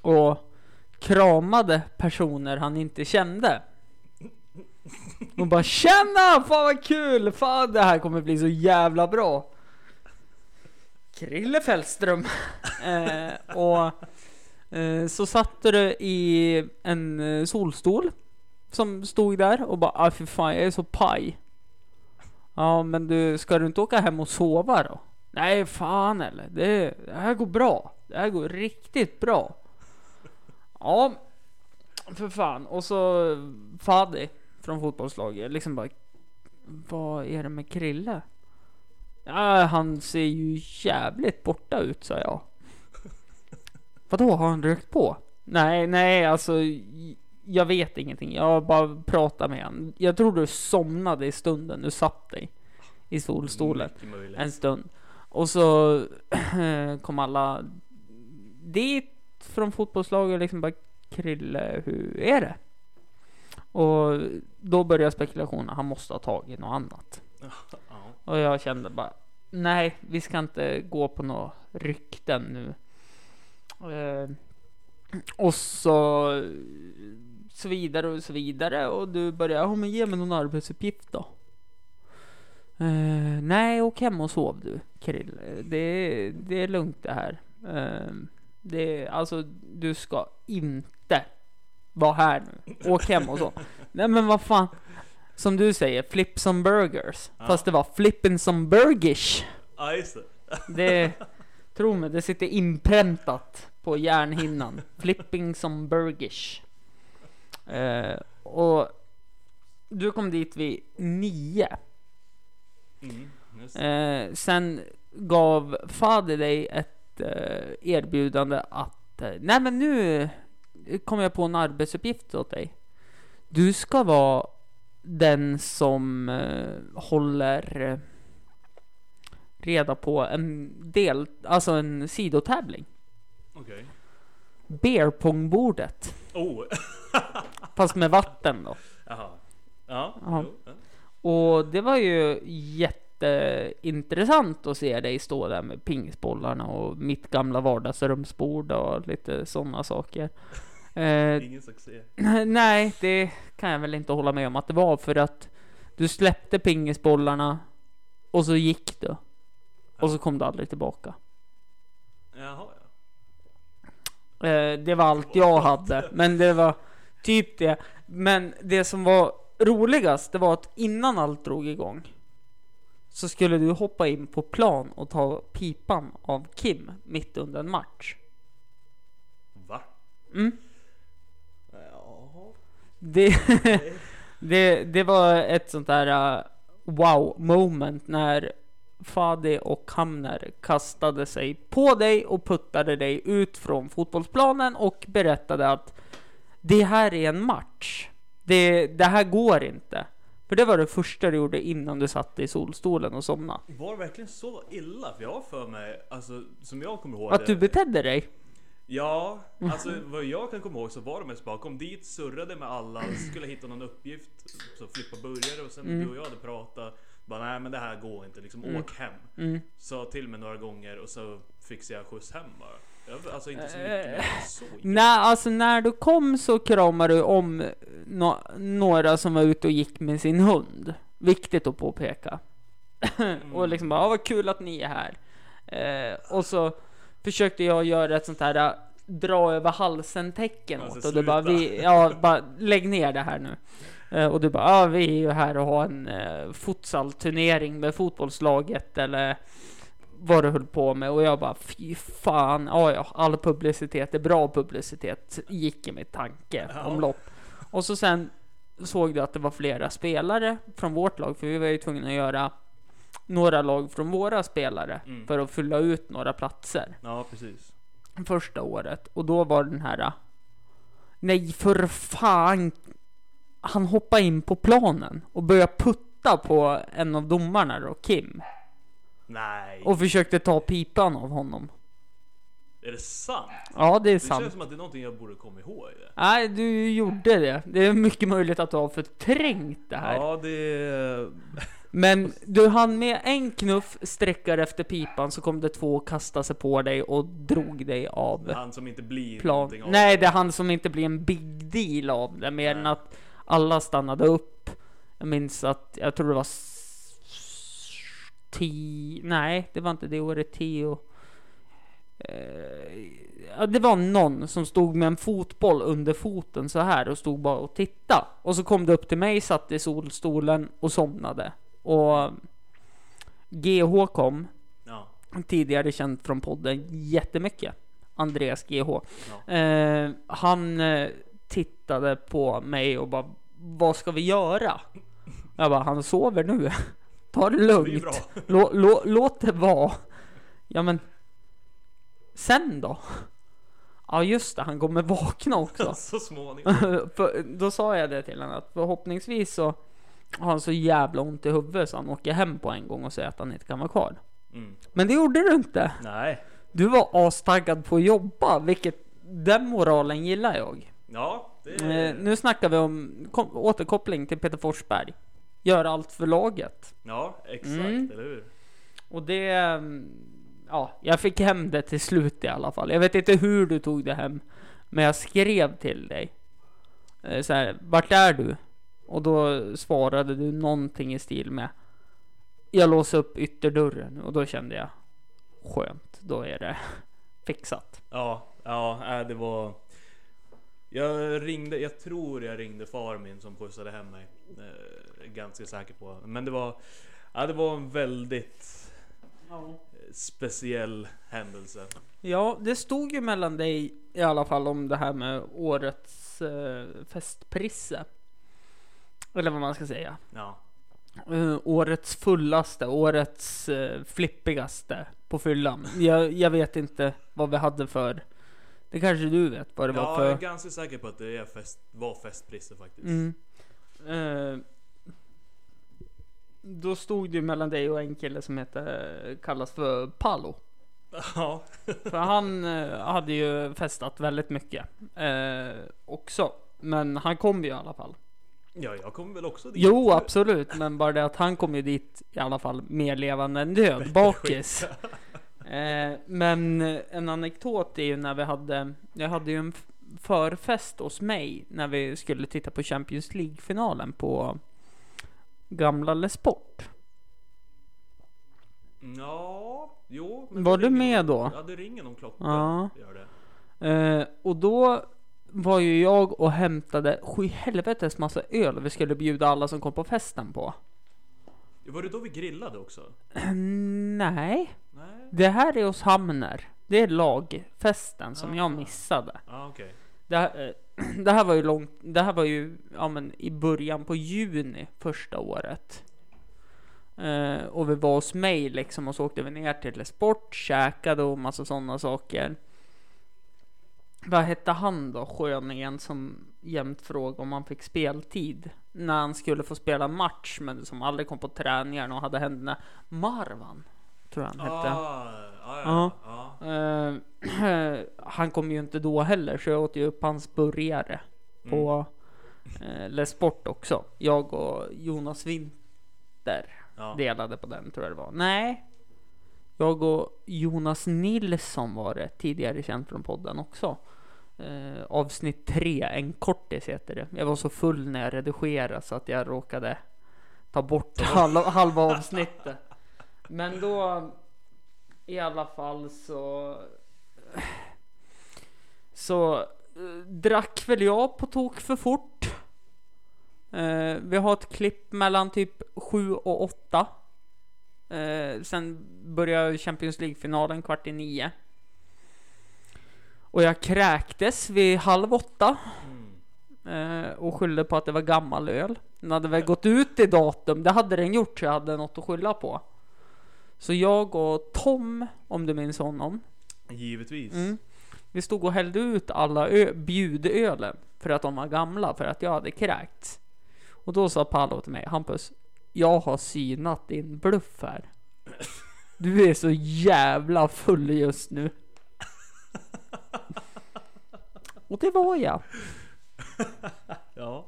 och kramade personer han inte kände. Och bara tjena! Fan vad kul! Fan det här kommer bli så jävla bra! Krille Fällström. eh, och eh, så satte du i en eh, solstol som stod där och bara ah, för fan jag är så paj. Ja men du, ska du inte åka hem och sova då? Nej fan eller, det, det här går bra. Det här går riktigt bra. Ja, för fan. Och så eh, Fadi från fotbollslaget liksom bara Vad är det med Krille? Ja, han ser ju jävligt borta ut, sa jag. Vadå, har han rökt på? Nej, nej, alltså jag vet ingenting. Jag bara pratar med han. Jag tror du somnade i stunden du satt dig i solstolen en stund. Och så kom alla dit från fotbollslaget liksom bara Krille, hur är det? Och då började spekulationen, han måste ha tagit något annat. Och jag kände bara, nej, vi ska inte gå på några rykten nu. Eh, och så, så vidare och så vidare. Och du börjar, ja men ge mig någon arbetsuppgift då. Eh, nej, åk hem och sov du, Krill. Det, det är lugnt det här. Eh, det, alltså, du ska inte vara här nu. Åk hem och så. Nej men vad fan. Som du säger, flip some burgers. Fast det var flippin' some burgish. Ja, just det. Det, tro mig, det sitter inpräntat på hjärnhinnan. Flipping some burgish. Eh, och du kom dit vid nio. Mm. Eh, sen gav Fadi dig ett eh, erbjudande att eh, Nej men nu kommer jag på en arbetsuppgift åt dig. Du ska vara den som eh, håller reda på en del, alltså en sidotävling. Okej. Beerpongbordet. Oh! Fast med vatten då. Jaha. Ja. Jo, ja. Och det var ju jätteintressant att se dig stå där med pingisbollarna och mitt gamla vardagsrumsbord och lite sådana saker. Eh, Ingen succé. nej, det kan jag väl inte hålla med om att det var för att du släppte pingisbollarna och så gick du. Och så kom du aldrig tillbaka. Jaha, ja. Eh, det var allt jag hade, men det var typ det. Men det som var roligast, det var att innan allt drog igång så skulle du hoppa in på plan och ta pipan av Kim mitt under en match. Va? Mm. Det, det, det var ett sånt där uh, wow moment när Fadi och Hamner kastade sig på dig och puttade dig ut från fotbollsplanen och berättade att det här är en match. Det, det här går inte. För det var det första du gjorde innan du satt i solstolen och somnade. Var det verkligen så illa? För jag har för mig, alltså som jag kommer ihåg Att det- du betedde dig. Ja, alltså vad jag kan komma ihåg så var det mest bara kom dit, surrade med alla, skulle hitta någon uppgift, så flippa burgare och sen Mm. du och jag hade pratat. Bara nej men det här går inte, liksom åk hem. Mm. Sa till mig några gånger och så fixade jag skjuts hem bara. Jag, alltså inte så mycket, men så Nej, alltså när du kom så kramade du om nå- några som var ute och gick med sin hund. Viktigt att påpeka. och liksom bara, "Ja, vad kul att ni är här. Eh, och så försökte jag göra ett sånt här äh, dra över halsen tecken Alltså, åt och du bara, vi, ja, bara lägg ner det här nu. Eh, och du bara, ja vi är ju här och har en eh, futsalturnering med fotbollslaget eller vad du höll på med och jag bara fy fan, ja ja, all publicitet är bra publicitet gick i mitt tanke Ja. omlopp. Och så sen såg du att det var flera spelare från vårt lag, för vi var ju tvungna att göra några lag från våra spelare Mm. för att fylla ut några platser Ja precis. första året och då var den här Nej för fan Han hoppade in på planen och började putta på en av domarna då, Kim Nej, och försökte ta pipan av honom är det sant? Ja det är Det sant känns som att det är någonting jag borde komma ihåg. Det. Nej du gjorde det Det är mycket möjligt att du har förträngt det här Ja det... Men du hann med en knuff sträckare efter pipan så kom det två och kastade sig på dig och drog dig av Det är han som inte blir plan. någonting av Nej, det är han som inte blir en big deal av det, mer än att alla stannade upp. Jag minns att, jag tror det var tio, nej, det var inte det året, tio. Ja, det var någon som stod med en fotboll under foten så här och stod bara och tittade. Och så kom det upp till mig, satt i solstolen och somnade. Och GH kom, Ja, tidigare känd från podden jättemycket. Andreas GH. Ja. Eh, han eh, tittade på mig och bara Vad ska vi göra? Jag bara, han sover nu. Ta det det lugnt. bra. Lå, lå, låt det vara. Ja men Sen då? Ja just det, han kommer vakna också. Så småningom. Då sa jag det till honom att förhoppningsvis så har han så jävla ont i huvudet så han åker hem på en gång och säger att han inte kan vara kvar. Mm. Men det gjorde du inte. Nej. Du var astaggad på att jobba, vilket den moralen gillar jag. Ja, det Eh, nu snackar vi om kom, återkoppling till Peter Forsberg. Gör allt för laget. Ja, exakt, Mm. eller hur? Och det... mm, Ja, jag fick hem det till slut i alla fall. Jag vet inte hur du tog det hem. Men jag skrev till dig. Eh, Så här, vart är du? Och då svarade du någonting i stil med Jag låser upp ytterdörren och då kände jag Skönt, då är det fixat. Ja, ja, äh, det var... Jag ringde, jag tror jag ringde far min som pussade hem mig. Eh, ganska säker på. Men det var, ja, det var en väldigt eh, speciell händelse. Ja, det stod ju mellan dig i alla fall om det här med årets eh, festprisse. Eller vad man ska säga. Ja, Eh, årets fullaste, årets eh, flippigaste på fyllan. Jag, jag vet inte vad vi hade för... Det kanske du vet vad det var ja jag är för... ganska säker på att det är fest, var festpriser faktiskt. Mm. Eh, då stod det mellan dig och en kille som heter, kallas för Palo. Ja, För han hade ju festat väldigt mycket eh, också. Men han kom ju i alla fall. Ja, jag kommer väl också dit. Jo, absolut. Men bara det att han kom ju dit i alla fall mer levande än död, bakis. Eh, men en anekdot är ju när vi hade, jag hade ju en förfest hos mig när vi skulle titta på Champions League-finalen på gamla Les Sport. Ja, jo. Var du med någon- då? Ja, det ringer någon klocka. Ja. Gör det. Eh, och då var ju jag och hämtade sju helvetes massa öl vi skulle bjuda alla som kom på festen på. Var det då vi grillade också? Nej, Nej? det här är hos Hamner. Det är lagfesten som jag Ah. missade. Ja, okej. Det här, eh, det här var ju långt, det här var ju ja, men i början på juni första året. Eh, och vi var hos mig liksom och så åkte vi ner till sport, käkade och massa sådana saker. Vad hette han då, sköningen som jämt frågade om han fick speltid? När han skulle få spela match men som aldrig kom på träningarna och hade händerna. Marvan, tror jag han hette. Ah, ah, ja, ja. Eh, han kom ju inte då heller så jag åt ju upp hans burgare på eh, Les Sport också. Jag och Jonas Winter delade på den tror jag det var. Nej, jag och Jonas Nilsson var det tidigare känd från podden också. Eh, avsnitt tre, en kortis heter det. Jag var så full när jag redigerade så att jag råkade ta bort halva, halva avsnittet. Men då i alla fall så så eh, drack väl jag på tok för fort. Eh, vi har ett klipp mellan typ 7 och 8. Eh, sen börjar Champions League-finalen kvart i nio. Och jag kräktes vid halv åtta. Eh, och skyllde på att det var gammal öl. Den hade väl gått ut i datum. Det hade den gjort så jag hade något att skylla på. Så jag och Tom, om du minns honom. Givetvis. Mm. Vi stod och hällde ut alla ö- bjudölen för att de var gamla, för att jag hade kräkts. Och då sa Paolo till mig, Hampus, jag har synat din bluff här. Du är så jävla full just nu. Och det var jag. Ja.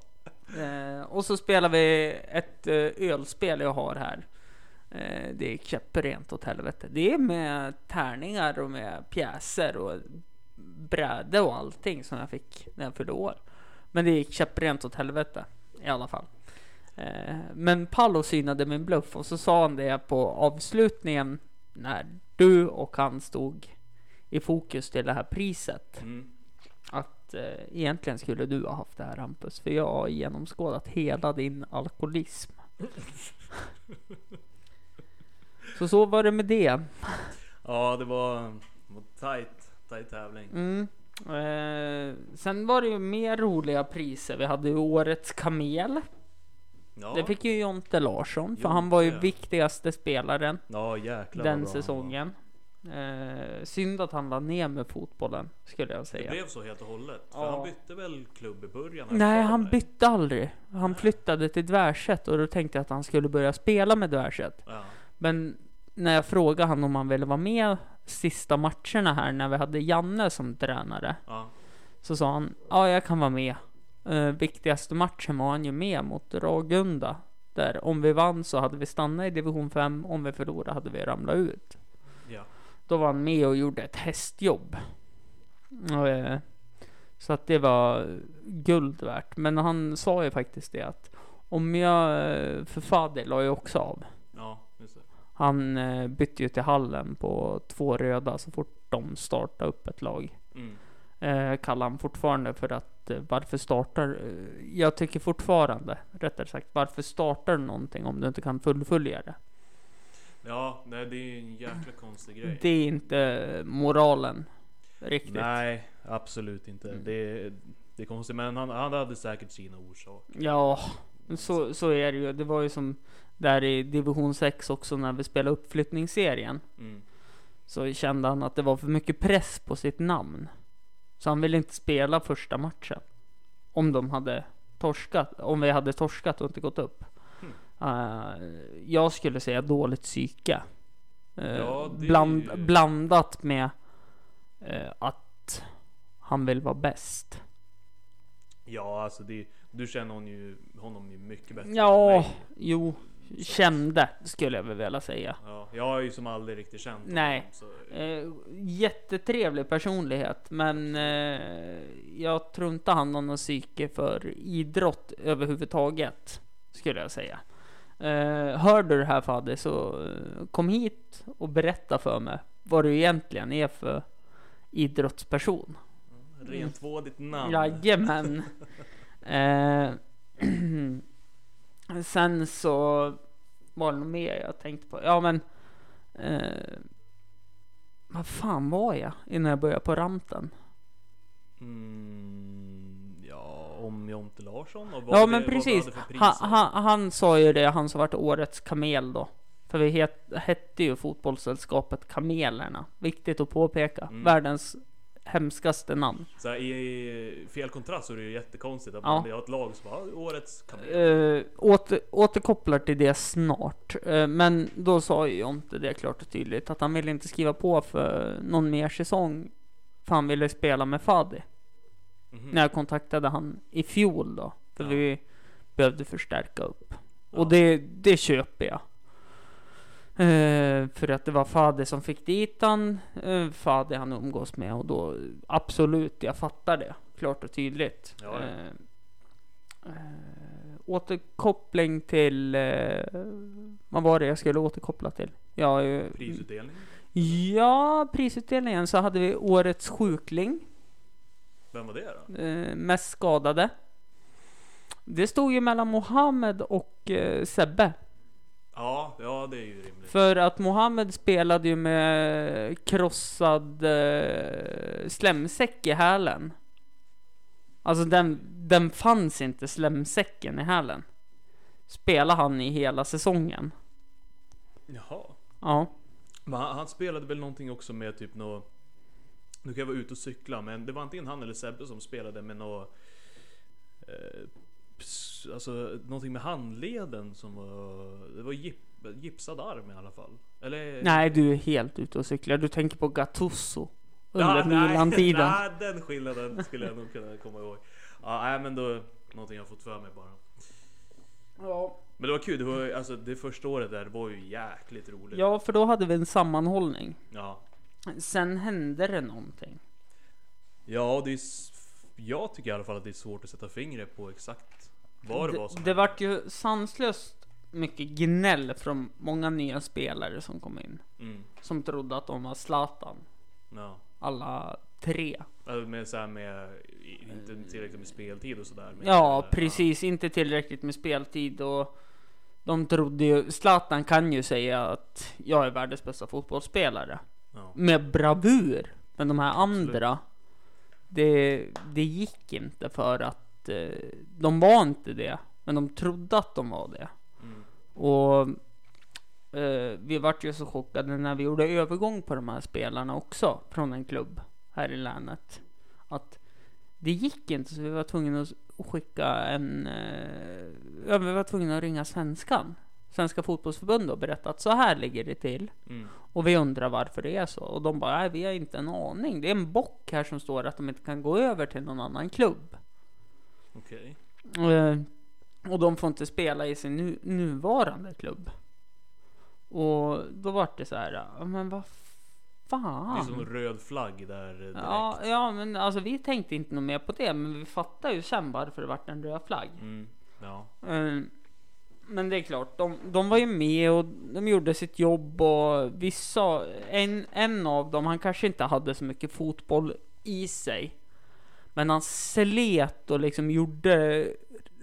Eh, och så spelar vi ett eh, ölspel jag har här. Eh, det gick käpprent åt helvete. Det är med tärningar och med pjäser och bräde och allting som jag fick när jag fyllde år. Men det gick käpprent åt helvete i alla fall. Eh, men Paolo synade min bluff och så sa han det på avslutningen när du och han stod i fokus till det här priset. Mm. Att eh, egentligen skulle du ha haft det här Hampus, för jag har genomskådat hela din alkoholism. så så var det med det. Ja, det var, var tight, tight tävling. Mm. Eh, sen var det ju mer roliga priser. Vi hade ju årets kamel. Ja, Det fick ju Jonte Larsson, för Jonte, han var ju ja. viktigaste spelaren ja den säsongen. Eh, synd att han la ner med fotbollen, skulle jag Det säga. blev så helt och hållet. För Ja. han bytte väl klubb i början? Nej, han mig. bytte aldrig. Han flyttade till Dvärset och då tänkte jag att han skulle börja spela med Dvärset. Ja. Men när jag frågade han om han ville vara med sista matcherna här när vi hade Janne som tränare Ja. så sa han ja, jag kan vara med. Eh, viktigaste matchen var han ju med mot Ragunda. Där om vi vann så hade vi stannat i division 5. Om vi förlorade hade vi ramlat ut. Då var han med och gjorde ett hästjobb. Och, eh, så att det var guld värt. Men han sa ju faktiskt det att om jag, eh, för Fadi la ju också av. Ja, just det. Han eh, bytte ju till hallen på två röda så fort de startade upp ett lag. Mm. Eh, kallar han fortfarande för att eh, varför startar... Eh, jag tycker fortfarande, rättare sagt, varför startar du någonting om du inte kan fullfölja det? Ja, nej, det är ju en jäkla konstig grej. Det är inte moralen riktigt. Nej, absolut inte. Det, det är konstigt, men han, han hade säkert sina orsaker. Ja, så, så är det ju. Det var ju som där i division 6 också när vi spelade uppflyttningsserien. Mm. Så kände han att det var för mycket press på sitt namn. Så han ville inte spela första matchen. Om de hade torskat, om vi hade torskat och inte gått upp. Eh, jag skulle säga dåligt psyke. Eh, Ja, det bland, Blandat med eh, att han vill vara bäst. Ja, alltså det, du känner hon ju, honom ju mycket bättre än Ja, mig. jo, kände skulle jag väl vilja säga. Ja, jag har ju som aldrig riktigt känt honom, Nej. Så, Eh, jättetrevlig personlighet, men eh, jag tror inte han har någon psyke för idrott överhuvudtaget, skulle jag säga. Eh, hör du det här Fadde, så eh, kom hit och berätta för mig vad du egentligen är för idrottsperson. rent två ditt namn. Jajamän. eh, sen så var det något mer jag tänkte på. Ja men. Eh, vad fan var jag innan jag började på rampen? Mm, om Jonte Larsson? Och vad Ja det- men vad vi precis. för priser? Han, han, han sa ju det, han som varit årets kamel då. För vi het, hette ju fotbollssällskapet Kamelerna. Viktigt att påpeka. Mm. Världens hemskaste namn. Så här, i fel kontrast så är det ju jättekonstigt att Ja. man har ett lag som bara "Ah, årets kamel. Uh, åter, återkopplar till det snart. Eh, men då sa ju inte det klart och tydligt att han ville inte skriva på för någon mer säsong. För han ville spela med Fadi. Mhm. När jag kontaktade han i fjol då. För Ja. vi behövde förstärka upp. Ja. Och det, det köper jag. Eh, för att det var Fadi som fick dit han. Uh, Fadi han umgås med och då absolut, jag fattar det. Klart och tydligt. Ja, ja. Eh, eh, återkoppling till... Eh, vad var det jag skulle återkoppla till? Ja, eh, Prisutdelning? ja, prisutdelningen så hade vi årets sjukling. Vem var det då? Eh, mest skadade. Det stod ju mellan Mohammed och eh, Sebbe. Ja, ja det är ju rimligt. För att Mohammed spelade ju med krossad eh, slemsäck i hälen. Alltså den, den fanns inte slemsäcken i hälen. Spelade han i hela säsongen. Jaha. Ja. Men han, han spelade väl någonting också med typ nå Nu kan jag vara ute och cykla men det var antingen han eller Sebbe som spelade med nå eh, Alltså någonting med handleden som var Det var gip, gipsad arm i alla fall Eller? Nej, du är helt ute och cyklar. Du tänker på Gattuso. Under Ja, nej, Milan-tiden. Nej, den skillnaden skulle jag nog kunna komma ihåg. Ja, nej, men då någonting jag fått för mig bara. Ja. Men det var kul. Det var alltså det första året där var ju jäkligt roligt. ja, för då hade vi en sammanhållning. Ja. Sen hände det någonting. Ja, det är, jag tycker i alla fall att det är svårt att sätta fingret på exakt vad det, var som det vart ju sanslöst mycket gnäll från många nya spelare som kom in. Mm. Som trodde att de var Zlatan. Ja. Alla tre. Alltså med så här med inte tillräckligt med speltid och sådär. Ja, precis. Inte tillräckligt med speltid och de trodde ju... Zlatan kan ju säga att jag är världens bästa fotbollsspelare. Ja. Med bravur. Men de här Absolut. andra, det, det gick inte för att eh, de var inte det. Men de trodde att de var det. Mm. Och eh, vi vart ju så chockade när vi gjorde övergång på de här spelarna också från en klubb här i länet. Att det gick inte så vi var tvungna att skicka en... Eh, vi var tvungna att ringa Svenskan. Svenska fotbollsförbundet och berätta att så här ligger det till. Mm. Och vi undrar varför det är så. Och de bara, nej vi har inte en aning. Det är en bock här som står att de inte kan gå över till någon annan klubb. Okej. Eh, och de får inte spela i sin nu, nuvarande klubb. Och då var det så här, men vad Det är fan. som en röd flagg där direkt. Ja, ja, men alltså vi tänkte inte något mer på det, men vi fattar ju sen varför det vart en röd flagg. Mm. Ja. Eh, Men det är klart, de, de var ju med och de gjorde sitt jobb och vissa, en, en av dem, han kanske inte hade så mycket fotboll i sig. Men han slet och liksom gjorde,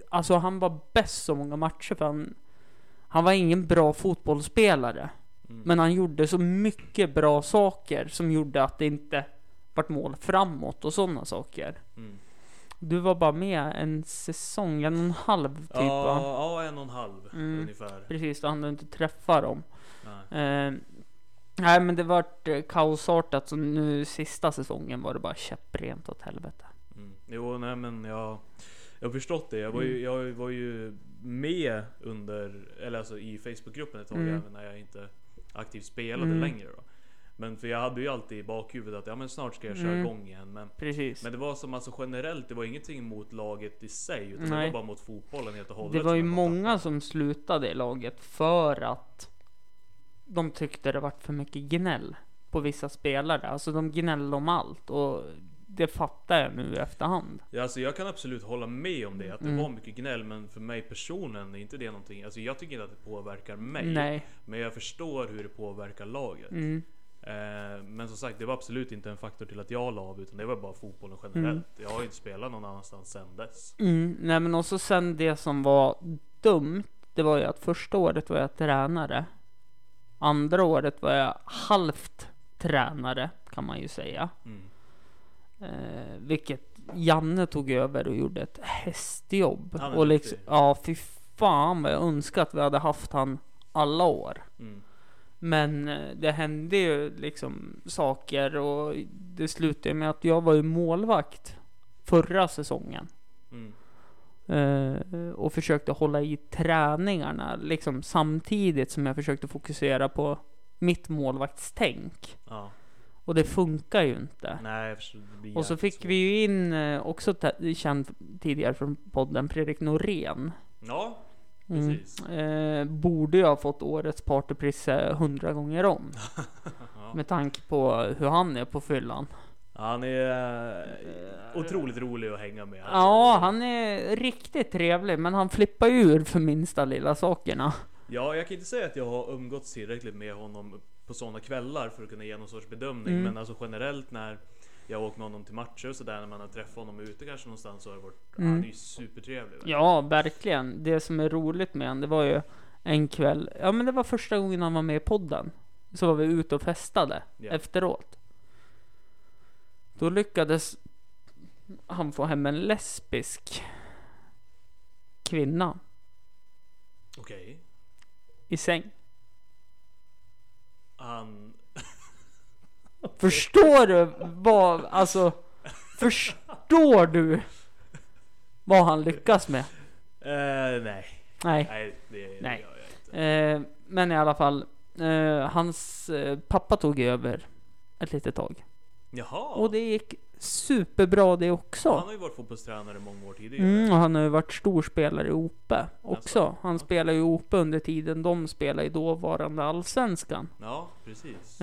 alltså han var bäst så många matcher för han, han var ingen bra fotbollsspelare. Mm. Men han gjorde så mycket bra saker som gjorde att det inte vart mål framåt och sådana saker. Mm. Du var bara med en säsong, en och en halv typ va? Ja, ja, en och en halv Mm. ungefär. Precis, då hann du inte träffa dem. Nej. Eh, nej men det vart eh, kaosartat så nu sista säsongen var det bara käpprent åt helvete. Mm. Jo, nej men jag, jag har förstått det. Jag var, ju, jag var ju med under, eller alltså i Facebookgruppen ett tag Mm. även när jag inte aktivt spelade Mm. längre då. Men för jag hade ju alltid i bakhuvudet att ja men snart ska jag köra Mm. igång igen. Men, Precis. men det var som alltså generellt, det var ingenting mot laget i sig utan Nej. det var bara mot fotbollen helt och hållet. det var ju många tappade. som slutade i laget för att de tyckte det vart för mycket gnäll på vissa spelare. Alltså de gnällde om allt och det fattar jag nu i efterhand. Ja, alltså jag kan absolut hålla med om det, att det Mm. var mycket gnäll. Men för mig personligen är inte det någonting. Alltså jag tycker inte att det påverkar mig. Nej. Men jag förstår hur det påverkar laget. Mm. Eh, men som sagt, det var absolut inte en faktor till att jag la av. Utan det var bara fotbollen generellt. Jag har ju inte spelat någon annanstans sen dess. Mm, nej men också sen det som var dumt, det var ju att första året var jag tränare. Andra året var jag halvt tränare, kan man ju säga. Mm. Eh, vilket Janne tog över och gjorde ett hästjobb. Och liksom, ja fy fan vad jag önskar att vi hade haft han alla år. Mm. Men eh, det hände ju liksom saker och det slutade med att jag var ju målvakt förra säsongen. Mm. Eh, och försökte hålla i träningarna liksom samtidigt som jag försökte fokusera på mitt målvaktstänk. Ja. Och det funkar ju inte. Nej, Och så fick svårt. vi ju in eh, också känd tidigare från podden Fredrik Norén. Ja, Mm. Eh, borde jag ha fått årets partypris eh, hundra gånger om. Ja. Med tanke på hur han är på fyllan. Han är eh, otroligt rolig att hänga med. Ja, han är riktigt trevlig, men han flippar ju ur för minsta lilla sakerna. Ja, jag kan inte säga att jag har umgåtts tillräckligt med honom på sådana kvällar för att kunna ge någon sorts bedömning. Mm. Men alltså generellt när jag har åkt med honom till matcher och sådär, när man har träffat honom ute kanske någonstans så har det varit, Mm. han är ju supertrevlig. verkligen. Ja, verkligen. Det som är roligt med han, det var ju en kväll. Ja, men det var första gången han var med i podden. Så var vi ute och festade Ja. efteråt. Då lyckades han få hem en lesbisk kvinna Okej. i säng. Han... Förstår du vad, alltså, förstår du vad han lyckas med? Eh, nej. Nej. Nej, det, det Nej. gör jag inte. Eh, men i alla fall, eh, hans pappa tog över ett litet tag. Jaha. Och det gick superbra det också. Han har ju varit fotbollstränare många år tidigare. Mm, och han har ju varit storspelare i Ope också. Han spelar ju i Ope under tiden de spelar i dåvarande allsvenskan. Ja, precis.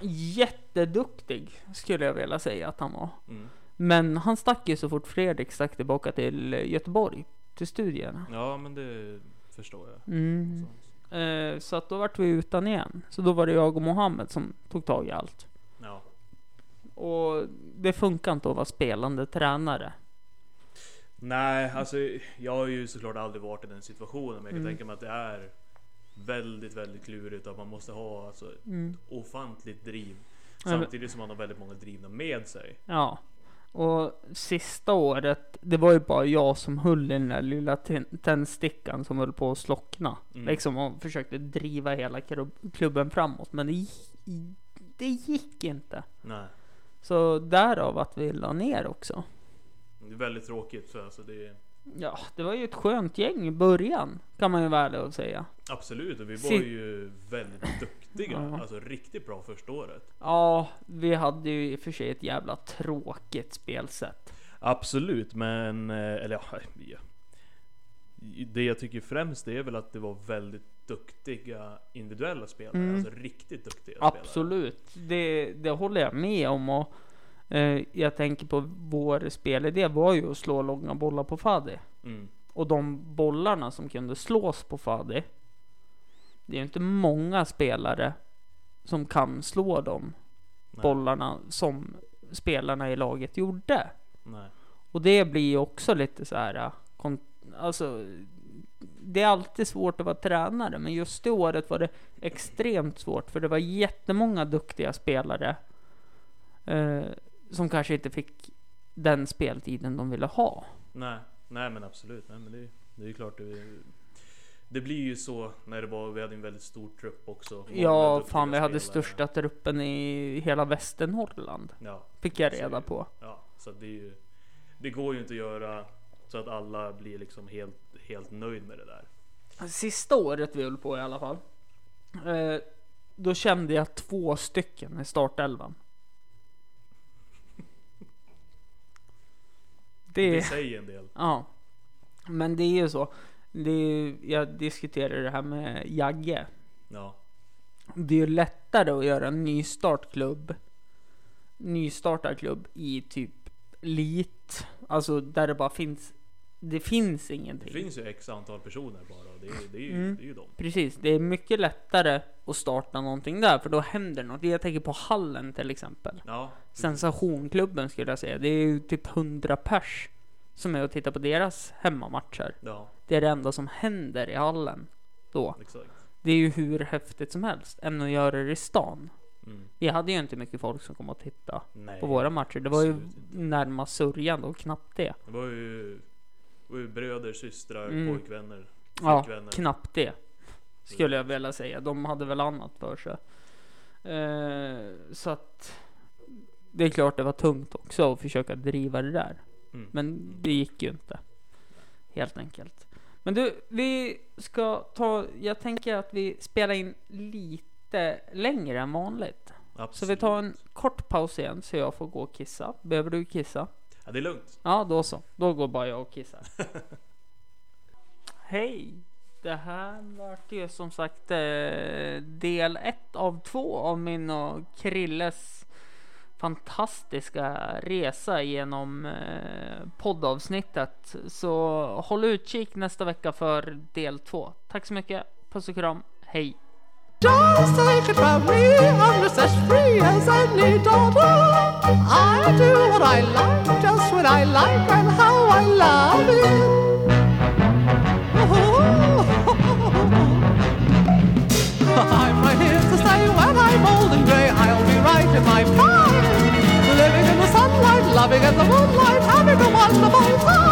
Jätteduktig skulle jag vilja säga att han var. Mm. Men han stack ju så fort Fredrik stack tillbaka till Göteborg, till studierna. Ja, men det förstår jag. Mm. Så- Eh, så att då vart vi utan igen. Så då var det jag och Mohammed som tog tag i allt. Ja. Och det funkar inte att vara spelande tränare. Nej, alltså jag har ju såklart aldrig varit i den situationen, men jag kan Mm. tänka mig att det är väldigt, väldigt klurigt att man måste ha alltså, ett Mm. ofantligt driv. Samtidigt som man har väldigt många drivna med sig. Ja. Och sista året, det var ju bara jag som höll i den där lilla tändstickan som höll på att slockna. Mm. Liksom och försökte driva hela klubben framåt. Men det, det gick inte. Nej, Så därav att vi la ner också. det är väldigt tråkigt. För alltså det Ja, det var ju ett skönt gäng i början. Kan man ju vara ärlig och säga. absolut, och vi var ju väldigt duktiga. Ja. Alltså riktigt bra första året. Ja, vi hade ju i och för sig ett jävla tråkigt spelsätt. Absolut, men eh, eller ja. Det jag tycker främst är väl att det var väldigt duktiga individuella spelare. Mm. Alltså riktigt duktiga spelare. Absolut, det, det håller jag med om. Och, jag tänker på vår spelidé var ju att slå långa bollar på Fadi. Mm. Och de bollarna som kunde slås på Fadi. Det är ju inte många spelare som kan slå de Nej. bollarna som spelarna i laget gjorde. Nej. Och det blir ju också lite så här, äh, alltså, det är alltid svårt att vara tränare, men just det året var det extremt svårt, för det var jättemånga duktiga spelare eh, som kanske inte fick den speltiden de ville ha. Nej, nej men absolut. Nej, men det, det är ju klart. Det, det blir ju så när det var, vi hade en väldigt stor trupp också. Ja, fan, vi hade spelare. största truppen i hela Västernorrland, Ja, fick jag reda på. ja, så det är ju. Det går ju inte att göra så att alla blir liksom helt, helt nöjd med det där. Sista året vi höll på i alla fall. Eh, då kände jag två stycken i startelvan. Det, Det, säger en del. ja. Men det är ju så. Är, jag diskuterade det här med Jagge. Ja, Det är ju lättare att göra en nystartklubb. Nystartarklubb i typ lit. Alltså där det bara finns. Det finns det ingenting. finns ju x antal personer bara. Det är, det är, ju, Mm. det är ju dem. Precis, det är mycket lättare att starta någonting där för då händer något. Jag tänker på hallen till exempel. Ja, Sensationklubben skulle jag säga. Det är ju typ 100 pers som är och tittar på deras hemmamatcher. ja, Det är det enda som händer i hallen då. exakt. Det är ju hur häftigt som helst än att göra det i stan. Mm. Vi hade ju inte mycket folk som kom och tittade Nej. på våra matcher. Det var ju närmast sörjande och knappt det. Det det var ju bröder, systrar, Mm. pojkvänner, Ja, flickvänner. knappt det. Skulle jag vilja säga. De hade väl annat för sig. Eh, så att det är klart det var tungt också att försöka driva det där. Mm. Men det gick ju inte. Helt enkelt. Men du, vi ska ta, jag tänker att vi spelar in lite längre än vanligt. Absolut. Så vi tar en kort paus igen så jag får gå och kissa. Behöver du kissa? Ja, det är lugnt. Ja, då så. Då går bara jag och kissar. Hej! Det här vart ju som sagt eh, del ett av två av min och Krilles fantastiska resa genom eh, poddavsnittet. Så håll utkik nästa vecka för del två. Tack så mycket. Puss och kram. Hej! Just take it from me, I'm just as free as any daughter. I do what I like, just when I like, and how I love it. I'm right here to say when I'm old and grey, I'll be right in my prime. Living in the sunlight, loving in the moonlight, having a wonderful time.